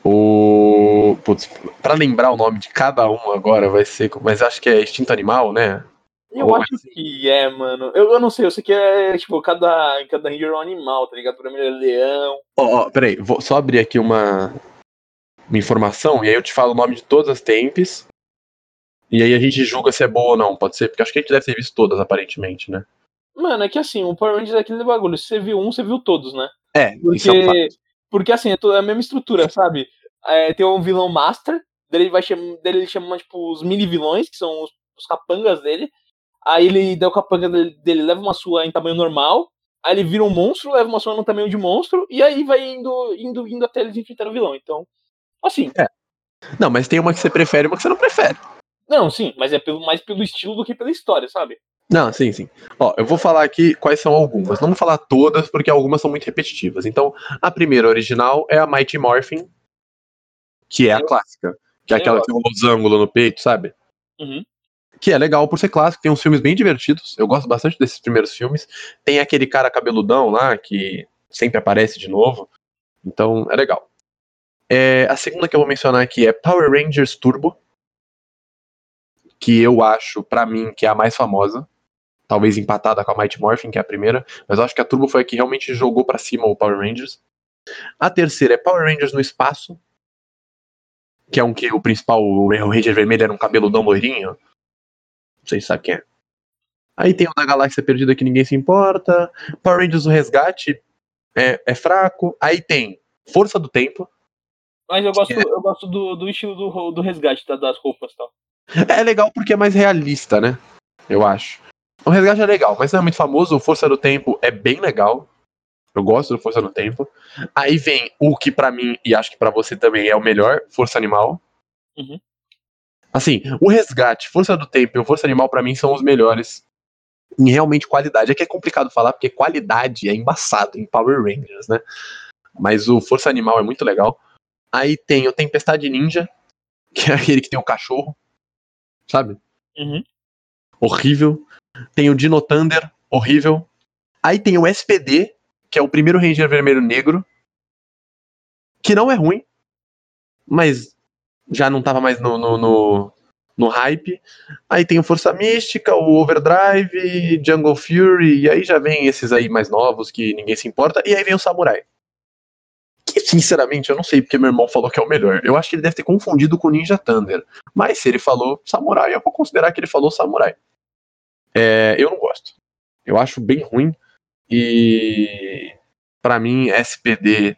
O. Putz, pra lembrar o nome de cada um agora vai ser. Mas acho que é Instinto Animal, né? Eu Ou acho que é, mano. Eu, eu não sei, eu sei que é, tipo, cada, cada Ranger é um animal, tá ligado? Pra mim é leão. Ó, ó, peraí, vou só abrir aqui uma, uma informação e aí eu te falo o nome de todas as tempes. E aí a gente julga se é boa ou não, pode ser? Porque acho que a gente deve ter visto todas, aparentemente, né? Mano, é que assim, o Power Rangers é aquele bagulho. Se você viu um, você viu todos, né? É, isso é um fato. Porque, porque assim, é toda a mesma estrutura, [LAUGHS] sabe? É, tem um vilão master, dele ele vai chamar, dele ele chama tipo os mini vilões, que são os, os capangas dele. Aí ele dá o capanga dele, dele, leva uma sua em tamanho normal. Aí ele vira um monstro, leva uma sua no tamanho de monstro, e aí vai indo, indo, indo até eles enfrentarem o vilão. Então, assim. Não, mas tem uma que você prefere e uma que você não prefere. Não, sim, mas é pelo, mais pelo estilo do que pela história, sabe? Não, sim, sim. Ó, eu vou falar aqui quais são algumas. Não vou falar todas, porque algumas são muito repetitivas. Então, a primeira original é a Mighty Morphin, que é a Eu- clássica. Que é aquela que tem um losango no peito, sabe? Uhum. Que é legal por ser clássico, tem uns filmes bem divertidos. Eu gosto bastante desses primeiros filmes. Tem aquele cara cabeludão lá, que sempre aparece de novo. Então, é legal. É, a segunda que eu vou mencionar aqui é Power Rangers Turbo. Que eu acho, pra mim, que é a mais famosa. Talvez empatada com a Mighty Morphin, que é a primeira. Mas eu acho que a Turbo foi a que realmente jogou pra cima o Power Rangers. A terceira é Power Rangers no Espaço. Que é um que o principal, o Ranger Vermelho, era um cabeludão loirinho. Não sei se sabe quem é. Aí tem o da Galáxia Perdida que ninguém se importa. Power Rangers do Resgate é, é fraco. Aí tem Força do Tempo. Mas eu gosto, É. eu gosto do, do estilo do, do resgate tá, das roupas e tal. É legal porque é mais realista, né? Eu acho. O Resgate é legal, mas não é muito famoso. O Força do Tempo é bem legal. Eu gosto do Força do Tempo. Aí vem o que pra mim, e acho que pra você também é o melhor, Força Animal. Uhum. Assim, o Resgate, Força do Tempo e o Força Animal pra mim são os melhores em realmente qualidade. É que é complicado falar porque qualidade é embaçado em Power Rangers, né? Mas o Força Animal é muito legal. Aí tem o Tempestade Ninja, [LAUGHS] que é aquele que tem o cachorro, sabe? Uhum. horrível. Tem o Dino Thunder, horrível. Aí tem o SPD, que é o primeiro Ranger Vermelho Negro, que não é ruim, mas já não tava mais no, no, no, no hype. Aí tem o Força Mística, o Overdrive, Jungle Fury, e aí já vem esses aí mais novos que ninguém se importa, e aí vem o Samurai. Que, sinceramente, eu não sei porque meu irmão falou que é o melhor. Eu acho que ele deve ter confundido com Ninja Thunder. Mas se ele falou Samurai, eu vou considerar que ele falou Samurai. É, eu não gosto. Eu acho bem ruim. E pra mim, SPD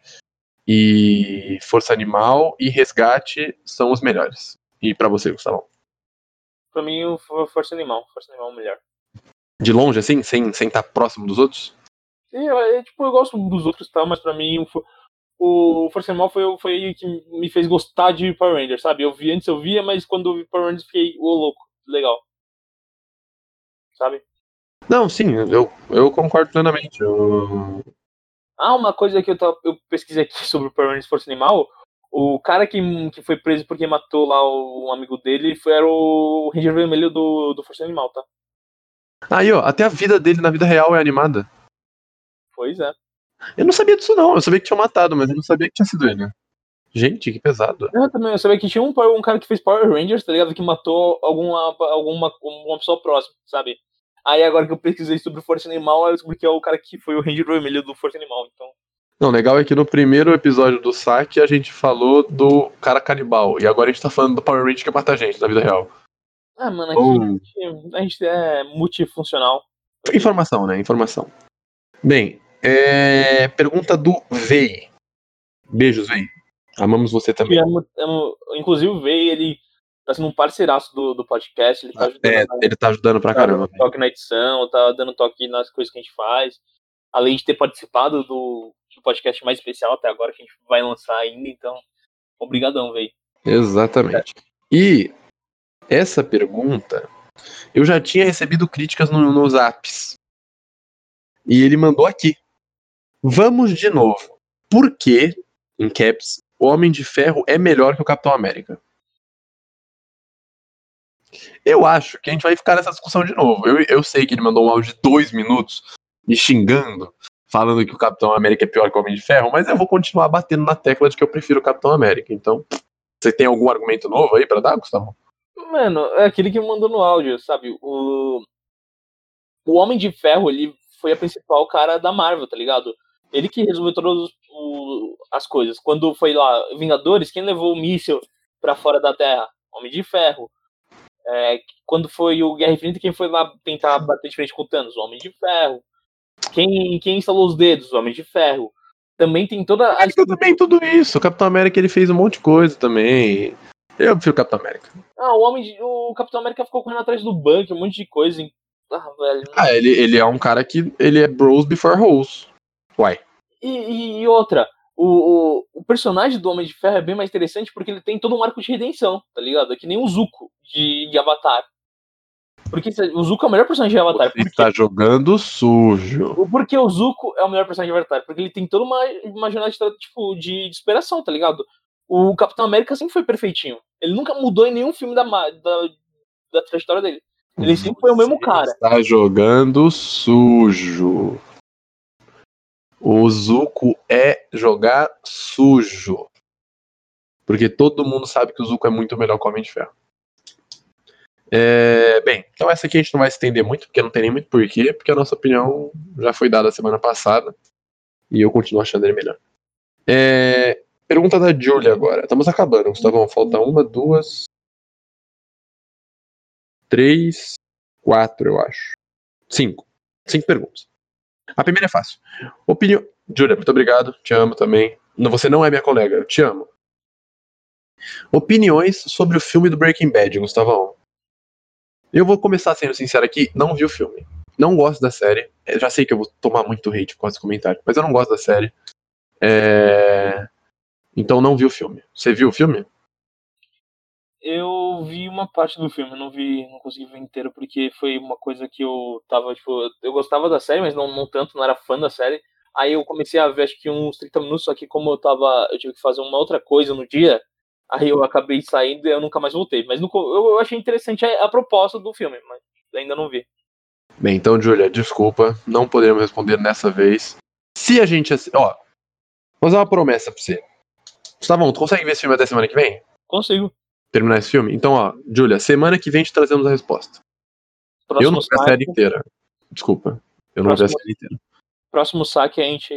e Força Animal e Resgate são os melhores. E pra você, Gustavo? Pra mim, o For- Força Animal. Força Animal é o melhor. De longe, assim, sem estar sem tá próximo dos outros? Eu, eu, tipo, eu gosto dos outros, tá? Mas pra mim, o, o Força Animal foi, foi o que me fez gostar de Power Rangers, sabe? Eu vi antes, eu via, mas quando eu vi Power Rangers, fiquei, ô louco, legal. Sabe? Não, sim, eu, eu concordo plenamente. Eu- Ah, uma coisa que eu, tava, eu pesquisei aqui [LAUGHS] sobre o Power Rangers Força Animal. O cara que, que foi preso porque matou lá o, um amigo dele foi, era o Ranger Vermelho do, do Força Animal, tá? Aí, ó, até a vida dele na vida real é animada. Pois é. Eu não sabia disso, não. Eu sabia que tinha matado, mas eu não sabia que tinha sido ele. Gente, que pesado. Eu também eu sabia que tinha um, um cara que fez Power Rangers, tá ligado? Que matou alguma, alguma uma pessoa próxima, sabe? Aí agora que eu pesquisei sobre o Força Animal, eu descobri que é o cara que foi o Ranger Vermelho do Força Animal, então. Não, legal é que no primeiro episódio do saque a gente falou do cara canibal. E agora a gente tá falando do Power Ranger que mata a gente na vida real. Ah, mano, aqui Oh. a, gente, a gente é multifuncional. Informação, né? Informação. Bem, é... pergunta do Vei. Beijos, Vei. Amamos você também. Amo- amo- inclusive o Vei, ele tá sendo um parceiraço do, do podcast, ele tá ajudando É, ele tá ajudando pra tá caramba. dando toque na edição, tá dando toque nas coisas que a gente faz. Além de ter participado do, do podcast mais especial até agora, que a gente vai lançar ainda, então. Obrigadão, véi. Exatamente. E essa pergunta, eu já tinha recebido críticas no, nos apps. E ele mandou aqui. Vamos de novo. Por que, em caps, o Homem de Ferro é melhor que o Capitão América? Eu acho que a gente vai ficar nessa discussão de novo. Eu, eu sei que ele mandou um áudio de dois minutos, me xingando, falando que o Capitão América é pior que o Homem de Ferro, mas eu vou continuar batendo na tecla de que eu prefiro o Capitão América. Então, você tem algum argumento novo aí para dar, Gustavo? Mano, é aquele que mandou no áudio, sabe? O, o Homem de Ferro, ele foi a principal cara da Marvel, tá ligado? Ele que resolveu todas as coisas. Quando foi lá Vingadores, quem levou o míssil para fora da Terra? Homem de Ferro. É, quando foi o Guerra Infinita, quem foi lá tentar bater de frente com o Thanos? O Homem de Ferro. Quem, quem instalou os dedos? O Homem de Ferro. Também tem toda a. Também tudo isso. O Capitão América ele fez um monte de coisa também. Eu prefiro o Capitão América. Ah, o homem de, o Capitão América ficou correndo atrás do banco, um monte de coisa. Ah, velho. Ah, ele, ele é um cara que ele é bros before hoes. Uai. E, e, e outra, o, o, o, personagem do Homem de Ferro é bem mais interessante porque ele tem todo um arco de redenção, tá ligado? É que nem o Zuko de, de Avatar. Porque o Zuko é o melhor personagem de Avatar. Você está jogando sujo. Porque o Zuko é o melhor personagem de Avatar. Porque ele tem toda uma, uma jornada tipo, de, de superação, tá ligado? O Capitão América sempre foi perfeitinho. Ele nunca mudou em nenhum filme da, da, da trajetória dele. Ele sempre foi o mesmo cara. Está jogando sujo. O Zuko é jogar sujo. Porque todo mundo sabe que o Zuko é muito melhor que o Homem de Ferro. É, bem, então essa aqui a gente não vai estender muito, porque não tem nem muito porquê, porque a nossa opinião já foi dada semana passada. E eu continuo achando ele melhor. É, pergunta da Julia agora. Estamos acabando, Gustavão. Falta uma, duas. Três. Quatro, eu acho. Cinco. Cinco perguntas. A primeira é fácil. Opinião. Júlia, muito obrigado. Te amo também. Você não é minha colega, eu te amo. Opiniões sobre o filme do Breaking Bad, Gustavão. Eu vou começar sendo sincero aqui, não vi o filme. Não gosto da série. Eu já sei que eu vou tomar muito hate com esse comentário, mas eu não gosto da série. É... Então não vi o filme. Você viu o filme? Eu vi uma parte do filme, não vi, não consegui ver inteiro porque foi uma coisa que eu tava, tipo, eu gostava da série, mas não, não tanto, não era fã da série. Aí eu comecei a ver acho que uns 30 minutos, só que como eu tava, eu tive que fazer uma outra coisa no dia, aí eu acabei saindo e eu nunca mais voltei. Mas no, eu, achei interessante a, a, proposta do filme, mas ainda não vi. Bem, então, Julia, desculpa, não podemos responder nessa vez. Se a gente, ó, vou fazer uma promessa pra você. Gustavão, tu consegue ver esse filme até semana que vem? Consigo terminar esse filme? Então, ó, Julia, semana que vem te trazemos a resposta. Próximo eu não vi a série inteira. Desculpa. Eu não vi a série inteira. Próximo saque a gente.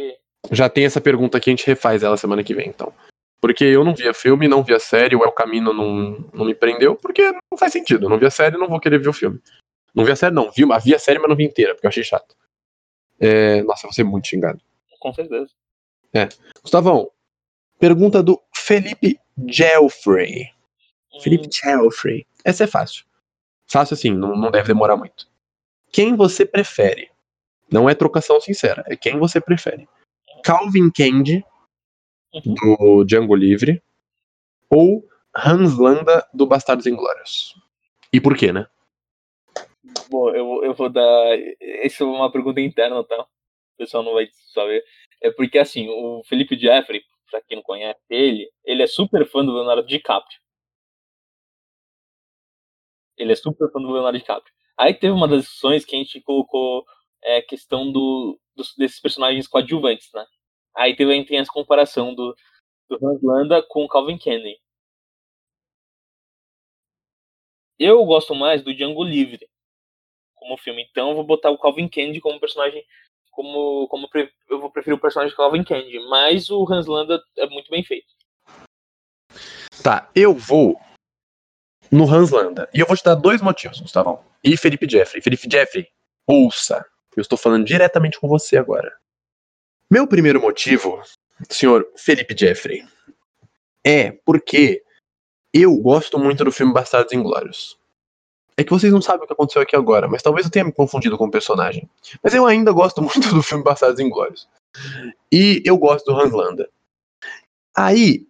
Já tem essa pergunta aqui, a gente refaz ela semana que vem, então. Porque eu não vi a filme, não vi a série, o El Camino não, não me prendeu, porque não faz sentido. Eu não vi a série, não vou querer ver o filme. Não vi a série, não. Vi, vi a série, mas não vi inteira, porque eu achei chato. É... Nossa, eu vou ser muito xingado. Com certeza. É. Gustavão, pergunta do Felipe Gelfrey. Felipe Chelfrey. Essa é fácil. Fácil assim, não, não deve demorar muito. Quem você prefere? Não é trocação sincera, é quem você prefere. Calvin Candy, do Django Livre, ou Hans Landa, do Bastardos Inglórios? E por quê, né? Bom, eu, eu vou dar. Essa é uma pergunta interna, tá? O pessoal não vai saber. É porque, assim, o Felipe Jeffrey, pra quem não conhece ele, ele é super fã do Leonardo DiCaprio. Ele é super fã do Leonardo DiCaprio. Aí teve uma das discussões que a gente colocou é, questão do, dos, desses personagens coadjuvantes, né? Aí teve, a gente tem essa comparação do, do Hans Landa com o Calvin Kennedy. Eu gosto mais do Django Livre como filme, então eu vou botar o Calvin Kennedy como personagem como, como eu vou preferir o personagem do Calvin Kennedy, mas o Hans Landa é muito bem feito. Tá, eu vou no Hans Landa. E eu vou te dar dois motivos, Gustavão. E Felipe Jeffrey. Felipe Jeffrey, ouça. Eu estou falando diretamente com você agora. Meu primeiro motivo, senhor Felipe Jeffrey, é porque eu gosto muito do filme Bastardos Inglórios. É que vocês não sabem o que aconteceu aqui agora, mas talvez eu tenha me confundido com o personagem. Mas eu ainda gosto [LAUGHS] muito do filme Bastardos Inglórios. E eu gosto do Hans Landa. Aí,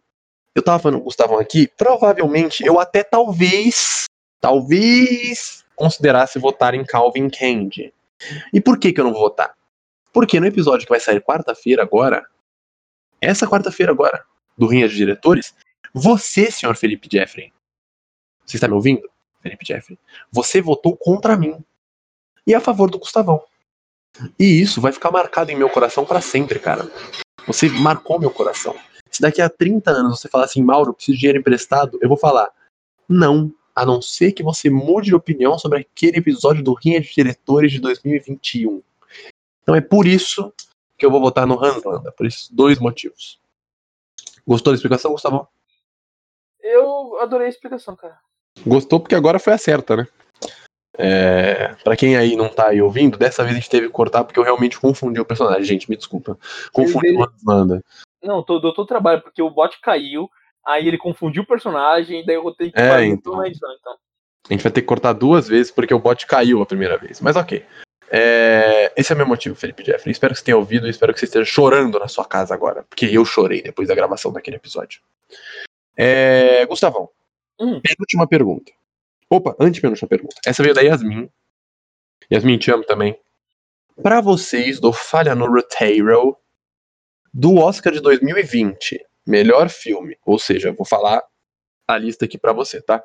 eu tava falando Gustavão aqui, provavelmente eu até talvez, talvez considerasse votar em Calvin Candy. E por que que eu não vou votar? Porque no episódio que vai sair quarta-feira agora, essa quarta-feira agora, do Rinha de Diretores, você, senhor Felipe Jeffrey, você está me ouvindo? Felipe Jeffrey, você votou contra mim e a favor do Gustavão. E isso vai ficar marcado em meu coração para sempre, cara. Você marcou meu coração. Se daqui a 30 anos você falar assim, Mauro, preciso de dinheiro emprestado, eu vou falar, não, a não ser que você mude de opinião sobre aquele episódio do Rinha de Diretores de 2021. Então é por isso que eu vou votar no Hans Landa, por esses dois motivos. Gostou da explicação, Gustavo? Eu adorei a explicação, cara. Gostou porque agora foi a certa, né? É, para quem aí não tá aí ouvindo, dessa vez a gente teve que cortar porque eu realmente confundi o personagem. Gente, me desculpa. Confundi o Hans Landa. Não, tô, todo trabalho, porque o bot caiu, aí ele confundiu o personagem, daí eu vou ter que É, então. edição, então. A gente vai ter que cortar duas vezes porque o bot caiu a primeira vez. Mas ok. É, esse é meu motivo, Felipe Jeffrey. Espero que você tenha ouvido e espero que você esteja chorando na sua casa agora. Porque eu chorei depois da gravação daquele episódio. É, Gustavão, Hum. penúltima pergunta. Opa, antepenúltima pergunta. Essa veio da Yasmin. Yasmin, te amo também. Pra vocês do Falha no Roteiro do Oscar de 2020, melhor filme. Ou seja, vou falar a lista aqui pra você, tá?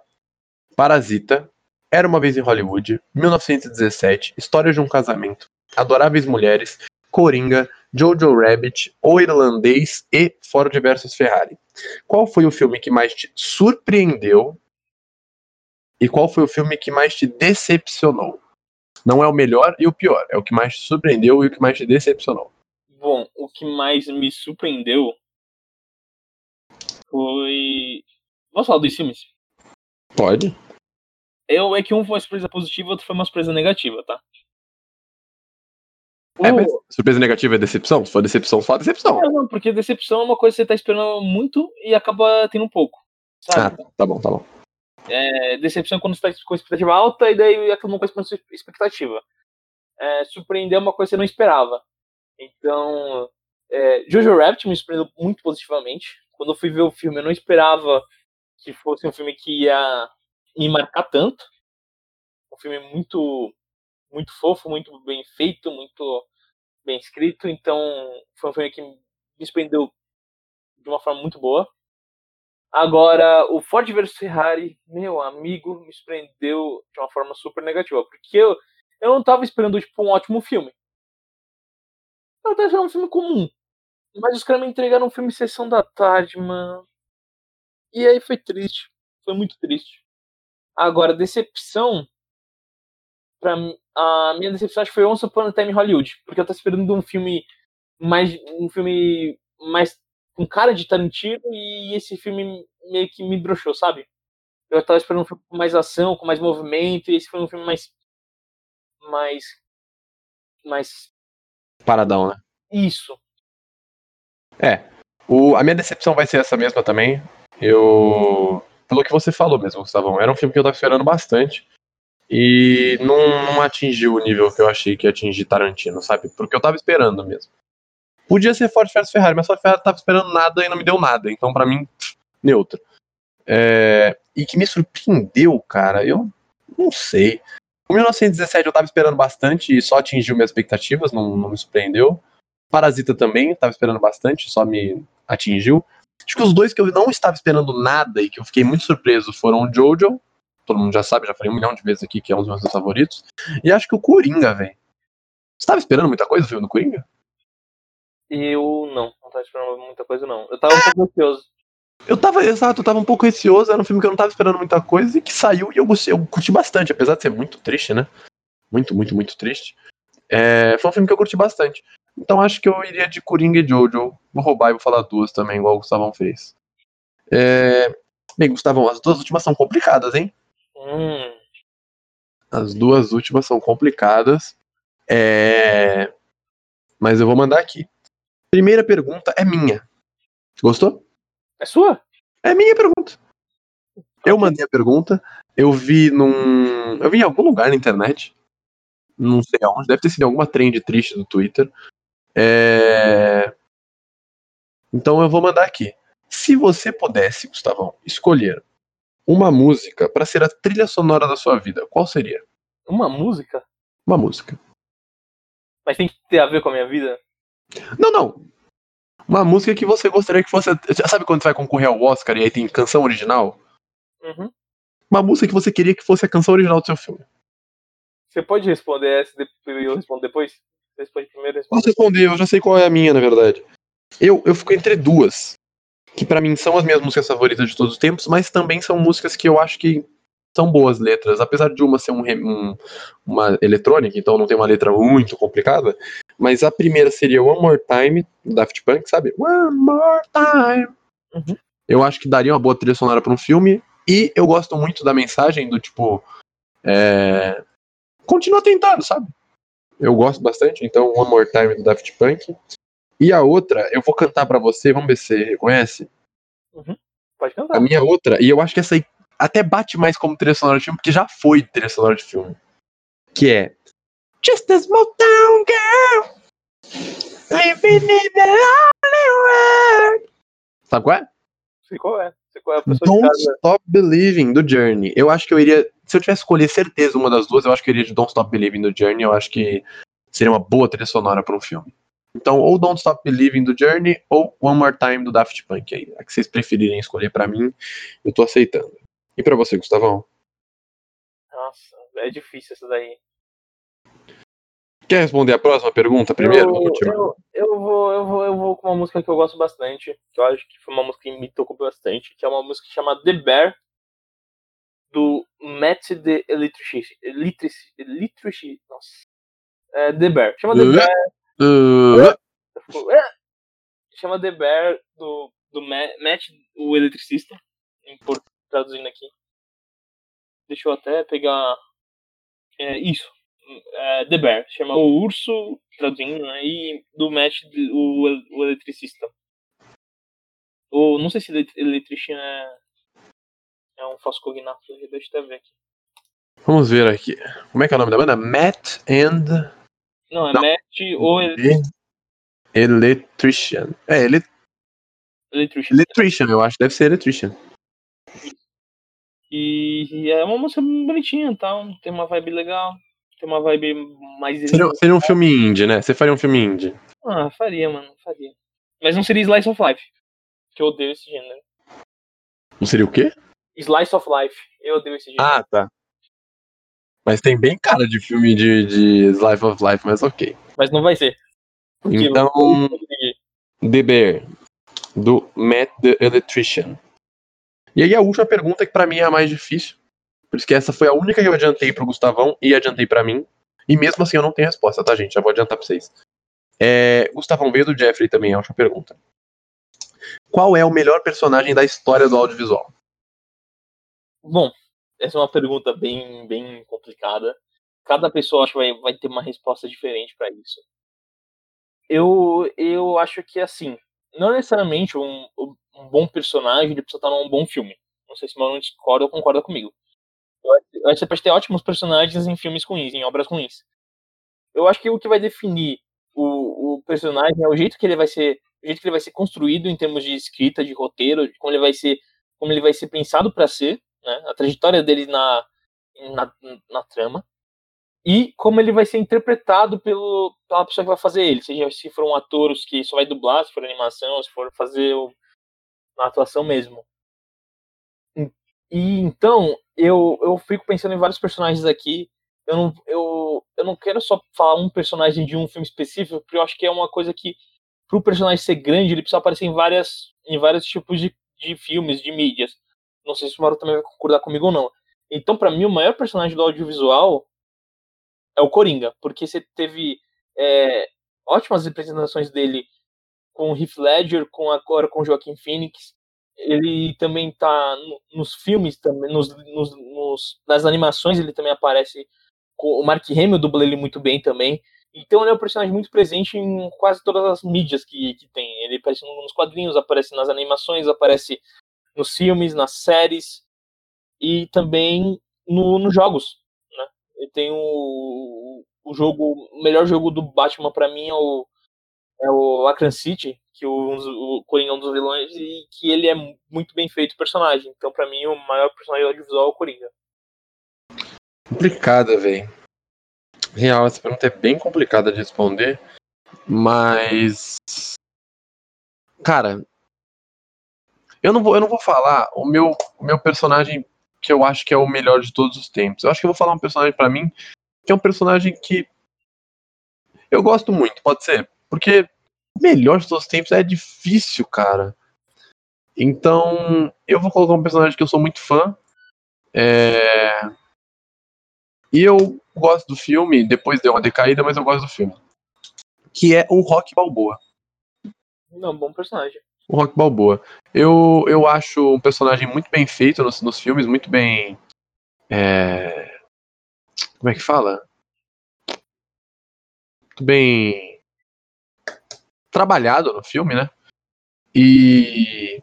Parasita, Era uma vez em Hollywood, 1917, História de um casamento, Adoráveis Mulheres, Coringa, Jojo Rabbit, O Irlandês e Ford versus Ferrari. Qual foi o filme que mais te surpreendeu e qual foi o filme que mais te decepcionou? Não é o melhor e o pior, é o que mais te surpreendeu e o que mais te decepcionou. Bom, o que mais me surpreendeu foi. Vamos falar dos filmes? Pode? Eu é que um foi uma surpresa positiva, outro foi uma surpresa negativa, tá? É, mas surpresa negativa é decepção? Se for decepção, só decepção. Não, não, porque decepção é uma coisa que você tá esperando muito e acaba tendo um pouco. Ah, Sabe? tá, tá bom, tá bom. É, decepção quando você tá com expectativa alta e daí aquilo corresponde à sua expectativa. É, surpreender é uma coisa que você não esperava. Então, é, Jojo Rabbit me surpreendeu muito positivamente. Quando eu fui ver o filme, eu não esperava que fosse um filme que ia me marcar tanto. Um filme muito, muito fofo, muito bem feito, muito bem escrito. Então, foi um filme que me surpreendeu de uma forma muito boa. Agora, o Ford vs Ferrari, meu amigo, me surpreendeu de uma forma super negativa. Porque eu, eu não tava esperando, tipo, um ótimo filme. Eu tava esperando um filme comum. Mas os caras me entregaram um filme Sessão da Tarde, mano. E aí foi triste. Foi muito triste. Agora, decepção. Pra a minha decepção acho que foi Once Upon a Time Hollywood. Porque eu tava esperando um filme mais. Um filme mais com cara de Tarantino e esse filme meio que me broxou, sabe? Eu tava esperando um filme com mais ação, com mais movimento, e esse foi um filme mais. mais. mais. Paradão, né? isso. O, a minha decepção vai ser essa mesma também. Eu. Pelo que você falou mesmo, Gustavão. Era um filme que eu tava esperando bastante. E não, não atingiu o nível que eu achei que ia atingir Tarantino, sabe? Porque eu tava esperando mesmo. Podia ser Ford vs Ferrari, mas Ford Ferrari tava esperando nada e não me deu nada. Então, pra mim, neutro. É, e que me surpreendeu, cara, eu não sei. O 1917 eu tava esperando bastante e só atingiu minhas expectativas, não, não me surpreendeu. Parasita também, tava esperando bastante, só me atingiu. Acho que os dois que eu não estava esperando nada e que eu fiquei muito surpreso foram o Jojo, todo mundo já sabe, já falei um milhão de vezes aqui que é um dos meus favoritos. E acho que o Coringa, velho. Você tava esperando muita coisa do filme do Coringa? Eu não, não tava esperando muita coisa, não. Eu tava um pouco ansioso. Eu tava, exato, eu tava um pouco receoso, era um filme que eu não tava esperando muita coisa e que saiu e eu, gostei, eu curti bastante, apesar de ser muito triste, né? Muito, muito, muito triste. É, foi um filme que eu curti bastante. Então acho que eu iria de Coringa e Jojo. Vou roubar e vou falar duas também, igual o Gustavão fez. É, Bem, Gustavão, as duas últimas são complicadas, hein? Hum, As duas últimas são complicadas. É... Mas eu vou mandar aqui. Primeira pergunta é minha. Gostou? é sua? É minha pergunta. Eu mandei a pergunta, eu vi num. Eu vi em algum lugar na internet. Não sei aonde, deve ter sido alguma trend triste do Twitter. É... Então eu vou mandar aqui. Se você pudesse, Gustavão, escolher uma música para ser a trilha sonora da sua vida, qual seria? Uma música? Uma música. Mas tem que ter a ver com a minha vida? Não, não. Uma música que você gostaria que fosse. Sabe quando você vai concorrer ao Oscar e aí tem canção original? Uhum. Uma música que você queria que fosse a canção original do seu filme. Você pode responder essa e eu respondo depois? responde primeiro, Posso responde. responder, eu já sei qual é a minha, na verdade. Eu, eu fico entre duas. Que pra mim são as minhas músicas favoritas de todos os tempos, mas também são músicas que eu acho que são boas letras. Apesar de uma ser um, um- uma eletrônica, então não tem uma letra muito complicada. Mas a primeira seria One More Time, do Daft Punk, sabe? One More Time. Uhum. Eu acho que daria uma boa trilha sonora pra um filme. E eu gosto muito da mensagem do tipo. É... Continua tentando, sabe? Eu gosto bastante, então One More Time do Daft Punk. E a outra, eu vou cantar pra você, vamos ver se você reconhece. Pode A cantar. minha outra, e eu acho que essa aí até bate mais como trilha sonora de filme, porque já foi trilha sonora de filme. Que é Just a small town girl living in the lonely world. Sabe qual é? Sei qual é. Sei qual é a pessoa Don't. Stop Believing do Journey. Eu acho que eu iria, se eu tivesse que escolher certeza uma das duas, eu acho que eu iria de Don't Stop Believing do Journey. Eu acho que seria uma boa trilha sonora para um filme. Então, ou Don't Stop Believing do Journey, ou One More Time do Daft Punk aí. A que vocês preferirem escolher pra mim, eu tô aceitando. E pra você, Gustavão? Nossa, é difícil essa daí. Quer responder a próxima pergunta primeiro? Eu, eu, eu, vou, eu, vou, eu vou com uma música que eu gosto bastante, que eu acho que foi uma música que me tocou bastante, que é uma música que chama The Bear, do Matt the Electricity. Electrici, Electrici, nossa. É, The Bear. Chama The. Bear. Chama The Bear do, do Ma- Matt, o eletricista. Em por, traduzindo aqui. Deixa eu até pegar. É, isso. É, The Bear. Chama o urso, traduzindo, né? E do Matt, o, o eletricista. Ou não sei se elet- eletrician é. É um falso cognato. Deixa eu até ver aqui. vamos ver aqui. Como é que é o nome da banda? Matt and Não, é Não. Matt ou Electrician. É, ele... eletricista. Electrician, eu acho. Deve ser Electrician. E é uma música bonitinha, tal. Tem uma vibe legal. Tem uma vibe mais. Seria, seria um filme indie, né? Você faria um filme indie. Ah, faria, mano, faria. Mas não seria Slice of Life. Que eu odeio esse gênero. Não seria o quê? Slice of Life. Eu odeio esse gênero. Ah, tá. Mas tem bem cara de filme de, de Life of Life, mas ok. Mas não vai ser. Porque Então, The Bear, do Matt the Electrician. E aí a última pergunta, que pra mim é a mais difícil. Por isso que essa foi a única que eu adiantei pro Gustavão e adiantei pra mim. E mesmo assim eu não tenho resposta, tá, gente? Já vou adiantar pra vocês. É, Gustavão veio do Jeffrey também, é a última pergunta. Qual é o melhor personagem da história do audiovisual? Bom, essa é uma pergunta bem, bem complicada. Cada pessoa acho que vai, vai ter uma resposta diferente pra isso. Eu, eu acho que assim, não necessariamente um, um bom personagem ele precisa estar num bom filme. Não sei se o Mano discorda ou concorda comigo. Eu acho- eu acho que você pode ter ótimos personagens em filmes ruins, em obras ruins. Eu acho que o que vai definir o, o personagem é o jeito que ele vai ser, o jeito que ele vai ser construído em termos de escrita, de roteiro, de como ele vai ser, como ele vai ser pensado para ser, né? A trajetória dele na, na, na trama e como ele vai ser interpretado pelo, pela pessoa que vai fazer ele, seja se for um ator que só vai dublar, se for animação, se for fazer o, a atuação mesmo. E então, eu, eu fico pensando em vários personagens aqui. Eu não, eu, eu não quero só falar um personagem de um filme específico, porque eu acho que é uma coisa que, pro personagem ser grande, ele precisa aparecer em, várias, em vários tipos de, de filmes, de mídias. Não sei se o Maru também vai concordar comigo ou não. Então, para mim, o maior personagem do audiovisual é o Coringa, porque você teve é, ótimas representações dele com o Heath Ledger, com agora com Joaquim Phoenix. Ele também tá no- nos filmes, também, nos, nos, nos- nas animações ele também aparece. O Mark Hamill dubla ele muito bem também. Então ele é um personagem muito presente em quase todas as mídias que, que tem. Ele aparece nos quadrinhos, aparece nas animações, aparece nos filmes, nas séries e também no, nos jogos. Tem o, o jogo, o melhor jogo do Batman para mim é o, é o City, que o, o Coringa é um dos vilões e que ele é muito bem feito personagem. Então para mim o maior personagem audiovisual é o Coringa. Complicada, velho. Real, essa pergunta é bem complicada de responder, mas. Cara, eu não vou, eu não vou falar o meu, o meu personagem que eu acho que é o melhor de todos os tempos. Eu acho que eu vou falar um personagem pra mim que é um personagem que Eu gosto muito, pode ser. Porque melhor de todos os tempos é difícil, cara. Então, eu vou colocar um personagem que eu sou muito fã. É... E eu gosto do filme, depois deu uma decaída, mas eu gosto do filme. Que é o Rock Balboa. Não, bom personagem. O Rock Balboa. Eu, eu acho um personagem muito bem feito nos, nos filmes, muito bem. É... Como é que fala? Muito bem. Trabalhado no filme, né? E.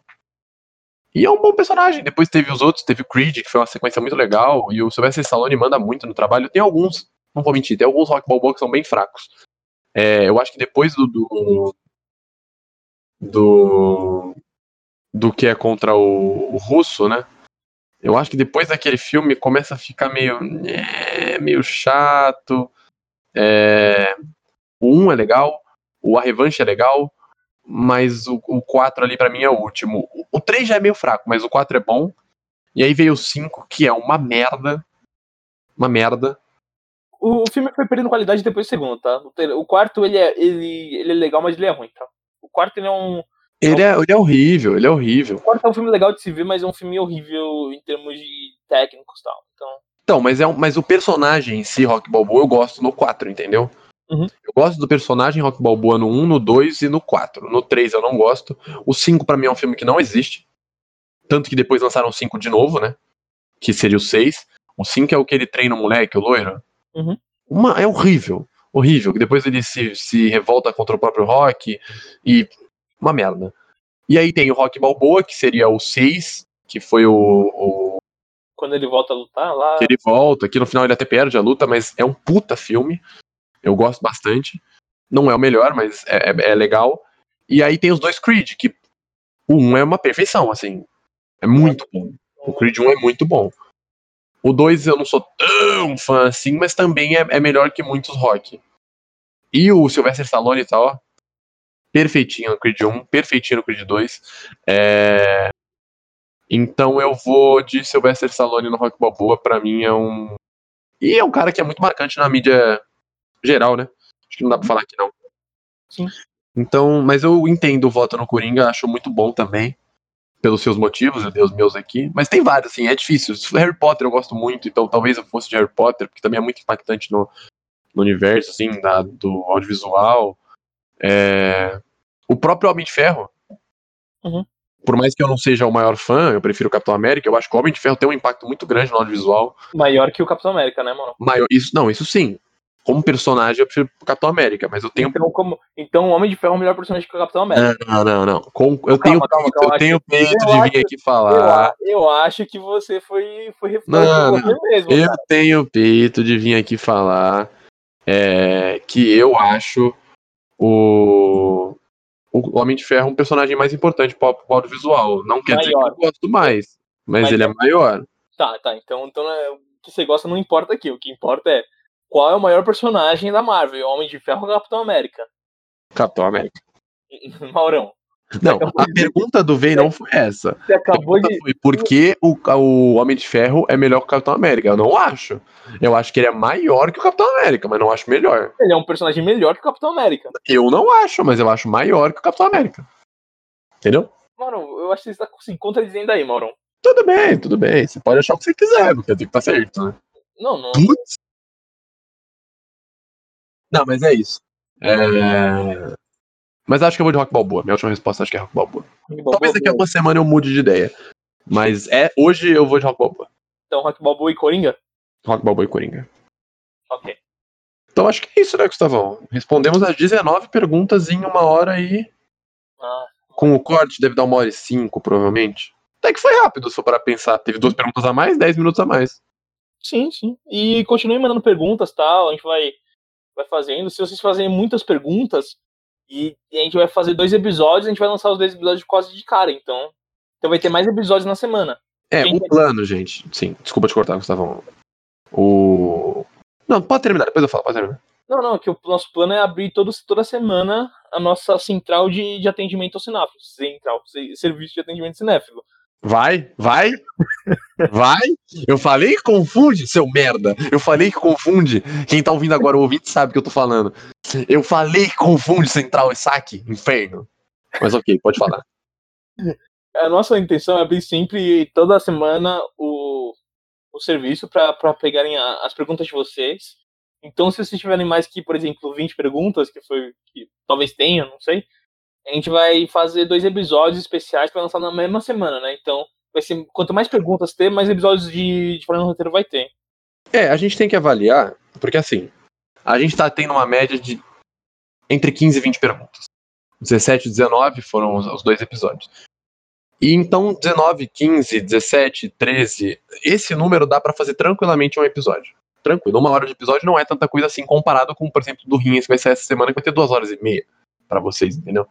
E é um bom personagem. Depois teve os outros, teve o Creed, que foi uma sequência muito legal. E o Sylvester Stallone manda muito no trabalho. Tem alguns, não vou mentir, tem alguns Rock Balboa que são bem fracos. É, eu acho que depois do, do, do, do que é contra o, o, russo, né? Eu acho que depois daquele filme começa a ficar meio, é, meio chato. É, o 1 é legal, o A Revanche é legal, mas o, o 4 ali para mim é o último. O 3 já é meio fraco, mas o 4 é bom. E aí veio o 5, que é uma merda. Uma merda. O, o filme foi perdendo qualidade depois do segundo, tá? O quarto, ele é, ele, ele é legal, mas ele é ruim, tá? O quarto, ele é um... Ele é, ele é horrível, ele é horrível. O quarto é um filme legal de se ver, mas é um filme horrível em termos de técnicos e tal. Então... Então, mas, é um, mas o personagem em si, Rock Balboa, eu gosto no 4, entendeu? Uhum. Eu gosto do personagem Rock Balboa no 1, no 2 e no 4. No 3 eu não gosto. O 5 para mim é um filme que não existe. Tanto que depois lançaram o 5 de novo, né? Que seria o 6. O 5 é o que ele treina o moleque, o loiro. Uhum. Uma, é horrível. Horrível. Que depois ele se, se revolta contra o próprio Rock. E. Uma merda. E aí tem o Rock Balboa, que seria o 6, que foi o, o. Quando ele volta a lutar lá. Que ele volta, que no final ele até perde a luta, mas é um puta filme. Eu gosto bastante. Não é o melhor, mas é, é, é legal. E aí tem os dois Creed, que o 1 é uma perfeição, assim. É muito bom. O Creed 1 é muito bom. O 2 eu não sou tão fã assim, mas também é, é melhor que muitos rock. E o Sylvester Stallone tá, ó. Perfeitinho no Creed 1, perfeitinho no Creed 2. É... Então eu vou de Sylvester Stallone no Rock Balboa, pra mim é um. E é um cara que é muito marcante na mídia geral, né? Acho que não dá pra falar que não. Sim. Então, mas eu entendo o voto no Coringa, acho muito bom também. Pelos seus motivos, eu dei os meus aqui. Mas tem vários, assim, é difícil. Harry Potter eu gosto muito, então talvez eu fosse de Harry Potter, porque também é muito impactante no, no universo, assim, da, do audiovisual. É... O próprio Homem de Ferro. Uhum. Por mais que eu não seja o maior fã, eu prefiro o Capitão América, eu acho que o Homem de Ferro tem um impacto muito grande no audiovisual. Maior que o Capitão América, né, mano? Maior, isso, não, isso sim como personagem, eu prefiro o Capitão América, mas eu tenho. Então, como... então o Homem de Ferro é o melhor personagem que o Capitão América. Não, não, não. Com... Eu, tenho, calma, calma, eu tenho peito eu de vir aqui falar. Eu, acho que você foi, foi você mesmo. Eu cara. tenho peito de vir aqui falar é, que eu acho o. O Homem de Ferro um personagem mais importante para o audiovisual. Não quer maior. dizer que eu gosto mais, mas, mas ele é, é maior. Tá, tá. Então, então é, o que você gosta não importa aqui. O que importa é qual é o maior personagem da Marvel? Homem de Ferro ou Capitão América? Capitão América. [LAUGHS] Maurão. Não, a de... pergunta do Vei não foi essa. Você acabou de. Foi por que o, o Homem de Ferro é melhor que o Capitão América? Eu não acho. Eu acho que ele é maior que o Capitão América, mas não acho melhor. Ele é um personagem melhor que o Capitão América. Eu não acho, mas eu acho maior que o Capitão América. Entendeu? Maurão, eu acho que você está assim, contradizendo aí, Maurão. Tudo bem, tudo bem. Você pode achar o que você quiser, porque eu tenho que estar certo, né? Não, não. Putz, não, mas é isso. É... Mas acho que eu vou de Rock Balboa. Minha última resposta acho que é Rock Balboa. Balboa Talvez daqui a uma semana eu mude de ideia. Mas é hoje eu vou de Rock Balboa. Então Rock Balboa e Coringa? Rock Balboa e Coringa. Ok. Então acho que é isso, né, Gustavão? Respondemos as 19 perguntas em uma hora e. Ah. Com o corte deve dar uma hora e cinco, provavelmente. Até que foi rápido, se for para pensar. Teve duas perguntas a mais, 10 minutos a mais. Sim, sim. E continue mandando perguntas tal. A gente vai vai fazendo. Se vocês fazerem muitas perguntas, e, e, a gente vai fazer dois episódios, a gente vai lançar os dois episódios quase de cara, então. Então vai ter mais episódios na semana. É, o plano, gente. Sim, desculpa te cortar, Gustavo. O. Não, pode terminar, depois eu falo, pode terminar. Não, não, que o nosso plano é abrir todo, toda semana a nossa central de, de atendimento ao cinéfilo. Central, serviço de atendimento cinéfilo. Vai, vai, vai. Eu falei que confunde, seu merda. Eu falei que confunde. Quem tá ouvindo agora, o ouvinte sabe o que eu tô falando. Eu falei que confunde central e saque, inferno. Mas ok, pode falar. A nossa intenção é abrir sempre, toda semana, o, o serviço para pegarem a, as perguntas de vocês. Então, se vocês tiverem mais que, por exemplo, 20 perguntas, que foi que talvez tenha, não sei, a gente vai fazer dois episódios especiais para lançar na mesma semana, né? Então, vai ser quanto mais perguntas ter, mais episódios de, de Falando Roteiro vai ter. É, a gente tem que avaliar, porque assim, a gente tá tendo uma média de entre 15 e 20 perguntas. 17 e 19 foram os, os dois episódios. E então 19, 15, 17, 13, esse número dá para fazer tranquilamente um episódio. Tranquilo, uma hora de episódio não é tanta coisa assim comparado com, por exemplo, do Rinhas que vai sair essa semana que vai ter duas horas e meia para vocês, entendeu?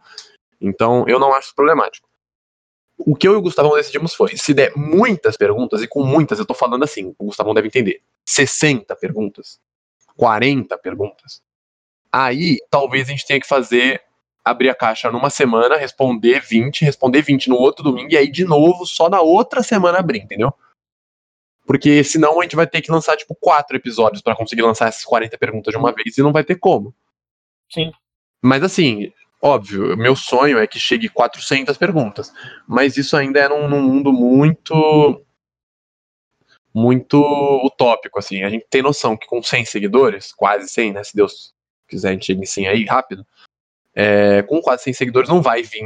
Então eu não acho problemático. O que eu e o Gustavão decidimos foi, se der muitas perguntas, e com muitas eu tô falando assim, o Gustavão deve entender, 60 perguntas, 40 perguntas, aí talvez a gente tenha que fazer abrir a caixa numa semana, responder 20, responder 20 no outro domingo, e aí de novo, só na outra semana abrir, entendeu? Porque senão a gente vai ter que lançar, tipo, quatro episódios para conseguir lançar essas 40 perguntas de uma vez e não vai ter como. Sim. Mas assim, óbvio, meu sonho é que chegue 400 perguntas. Mas isso ainda é num, num mundo muito. Muito utópico, assim. A gente tem noção que com 100 seguidores, quase 100, né? Se Deus quiser, a gente chega em 100 aí rápido é, com quase 100 seguidores não vai vir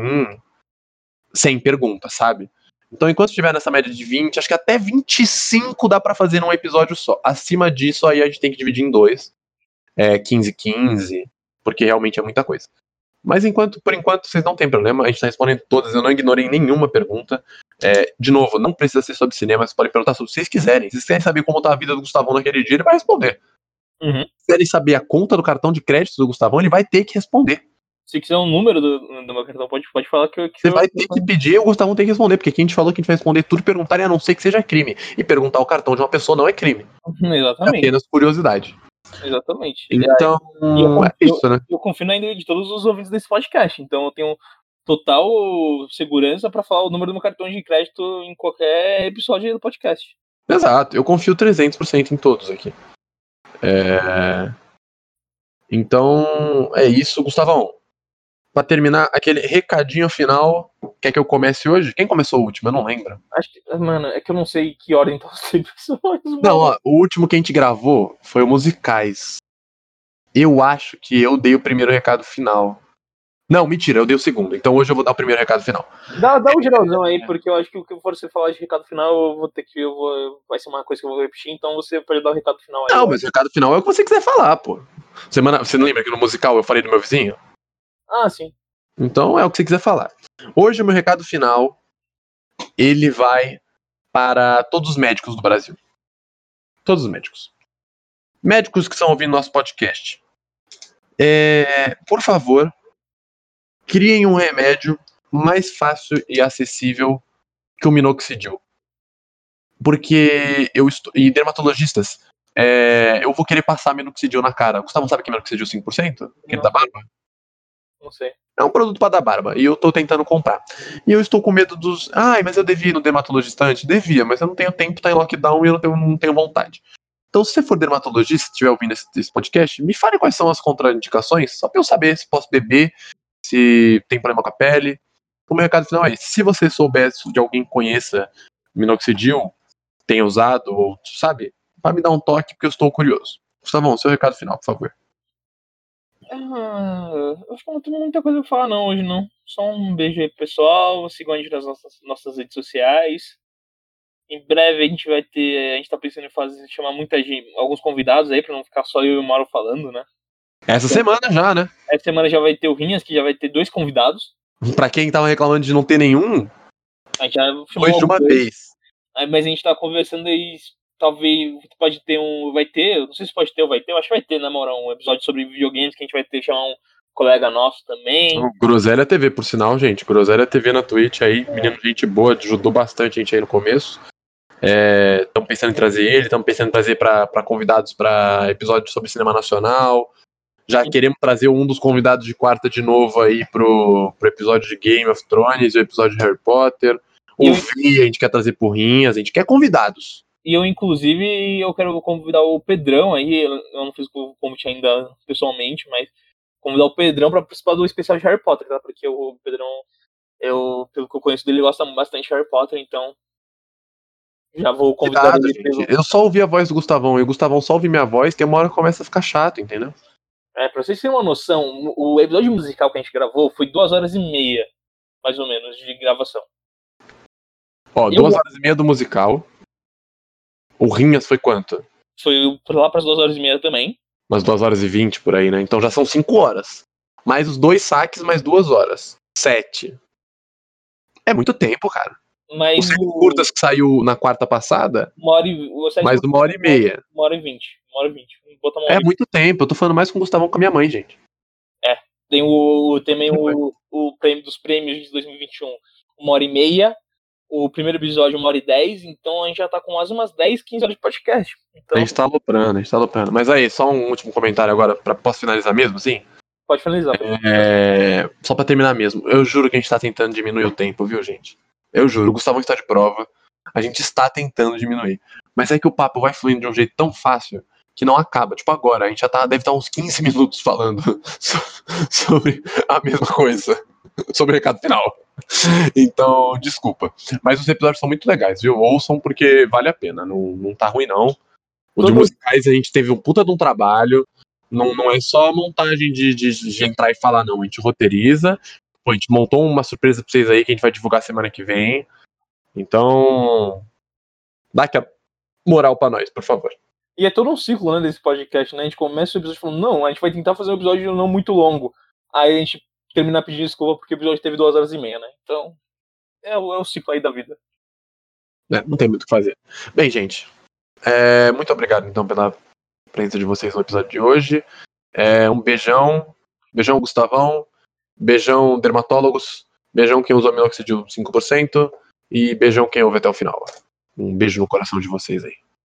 100 perguntas, sabe? Então, enquanto estiver nessa média de 20, acho que até 25 dá para fazer num episódio só. Acima disso, aí a gente tem que dividir em dois. É, 15, 15, porque realmente é muita coisa. Mas enquanto, por enquanto, vocês não tem problema, a gente tá respondendo todas, eu não ignorei nenhuma pergunta. É, de novo, não precisa ser sobre cinema, vocês podem perguntar sobre o que vocês quiserem. Se vocês querem saber como tá a vida do Gustavão naquele dia, ele vai responder. Uhum. Se querem saber a conta do cartão de crédito do Gustavão, ele vai ter que responder. Se quiser um número do, do meu cartão, pode, pode falar que eu. Que Você eu, vai ter que pedir e o Gustavo tem que responder, porque quem te falou que a gente vai responder tudo e perguntar, a não ser que seja crime. E perguntar o cartão de uma pessoa não é crime. [LAUGHS] É Exatamente. apenas curiosidade. Exatamente. Então, E eu é confio- isso, né? Eu confio na ideia de todos os ouvintes desse podcast, então eu tenho total segurança pra falar o número do meu cartão de crédito em qualquer episódio do podcast. Exato, eu confio 300% em todos aqui. É... Então, é isso, Gustavão. Pra terminar, aquele recadinho final, quer que eu comece hoje? Quem começou o último? Eu não lembro. Acho que, mano, é que eu não sei que ordem tá os episódios. mano. Não, ó, o último que a gente gravou foi o Musicais. Eu acho que eu dei o primeiro recado final. Não, mentira, eu dei o segundo. Então hoje eu vou dar o primeiro recado final. Dá, dá um geralzão aí, porque eu acho que o que for você falar de recado final, eu vou ter que. Eu vou, vai ser uma coisa que eu vou repetir, então você pode dar o recado final aí. Não, mas o recado final é o que você quiser falar, pô. Semana, você não lembra que no musical eu falei do meu vizinho? Ah, sim. Então é o que você quiser falar. Hoje o meu recado final ele vai para todos os médicos do Brasil. Todos os médicos. Médicos que estão ouvindo nosso podcast. É, por favor, criem um remédio mais fácil e acessível que o minoxidil. Porque eu estou. E dermatologistas, é, eu vou querer passar minoxidil na cara. Gustavo sabe que é minoxidil 5%? Aquele Não. da barba? Não sei. É um produto para dar barba e eu tô tentando comprar. E eu estou com medo dos. Ai, mas eu devia ir no dermatologista antes? Devia, mas eu não tenho tempo, tá em lockdown e eu não tenho, não tenho vontade. Então, se você for dermatologista, estiver ouvindo esse, esse podcast, me fale quais são as contraindicações, só pra eu saber se posso beber, se tem problema com a pele. O meu recado final é. Se você souber de alguém que conheça minoxidil, tenha usado, ou sabe, vai me dar um toque, porque eu estou curioso. Gustavão, seu recado final, por favor. Ah, eu acho que não tem muita coisa pra falar não hoje não. Só um beijo aí pro pessoal, sigam a gente nas nossas, nossas redes sociais. Em breve a gente vai ter, a gente tá pensando em fazer, chamar muita gente, alguns convidados aí pra não ficar só eu e o Mauro falando, né? Essa semana já, né? Essa semana já vai ter o Rinhas, que já vai ter dois convidados. Pra quem tava reclamando de não ter nenhum, A gente já foi de uma vez. aí, Mas a gente tá conversando aí, talvez pode ter um, vai ter, não sei se pode ter ou vai ter, eu acho que vai ter, na moral, um episódio sobre videogames que a gente vai ter chamar um colega nosso também. O Groselha TV, por sinal, gente. Groselha TV na Twitch aí, menino, gente boa, ajudou bastante a gente aí no começo. Estamos pensando em trazer ele, estamos pensando em trazer para convidados para episódios sobre cinema nacional. Já Sim. queremos trazer um dos convidados de quarta de novo aí pro, pro episódio de Game of Thrones e o episódio de Harry Potter. ouvir, a gente quer trazer porrinhas, a gente quer convidados. E eu, inclusive, eu quero convidar o Pedrão aí, eu não fiz o convite ainda pessoalmente, mas convidar o Pedrão para participar do especial de Harry Potter, tá? Porque o Pedrão, eu, pelo que eu conheço dele, gosta bastante de Harry Potter, então já vou convidar Cuidado, ele. Pelo... Eu só ouvi a voz do Gustavão, e o Gustavão só ouve minha voz, que uma hora começa a ficar chato, entendeu? É, pra vocês terem uma noção, o episódio musical que a gente gravou foi duas horas e meia, mais ou menos, de gravação. Ó, duas horas e meia do musical. O Rinhas foi quanto? Foi lá para as duas horas e meia também. Umas duas horas e vinte por aí, né? Então já são cinco horas. Mais os dois saques, mais duas horas. Sete. É muito tempo, cara. Mas o o... curtas que saiu na quarta passada. Uma hora e... Mais uma hora e meia. Uma hora e vinte. Uma hora e vinte. é muito tempo. Eu tô falando mais com o Gustavão com a minha mãe, gente. É. Tem o também o, o prêmio dos prêmios de 2021. Uma hora e meia o primeiro episódio uma hora e dez, então a gente já tá com quase umas 10, 15 horas de podcast. Então... A gente tá aloprando, a gente tá aloprando. Mas aí, só um último comentário agora, pra, posso finalizar mesmo, sim? Pode finalizar. É... Só pra terminar mesmo, eu juro que a gente tá tentando diminuir o tempo, viu, gente? Eu juro, o Gustavo está de prova, a gente está tentando diminuir. Mas é que o papo vai fluindo de um jeito tão fácil que não acaba. Tipo, agora, a gente já tá, deve estar uns 15 minutos falando [LAUGHS] sobre a mesma coisa. [LAUGHS] Sobre o recado final. Então, desculpa. Mas os episódios são muito legais, viu? Ouçam porque vale a pena. Não, não tá ruim, não. O de musicais a gente teve um puta de um trabalho. Não, não é só montagem de, de, de entrar e falar, não. A gente roteiriza. Pô, a gente montou uma surpresa pra vocês aí que a gente vai divulgar semana que vem. Então, dá aqui a moral pra nós, por favor. E é todo um ciclo, né, desse podcast, né? A gente começa o episódio falando, não, a gente vai tentar fazer um episódio não muito longo. Aí a gente terminar pedindo desculpa porque o episódio teve duas horas e meia, né? Então, é o, é o ciclo aí da vida. É, não tem muito o que fazer. Bem, gente, é, muito obrigado então pela presença de vocês no episódio de hoje. É, um beijão, beijão Gustavão, beijão dermatólogos, beijão quem usou minoxidil 5% e beijão quem ouve até o final. Um beijo no coração de vocês aí.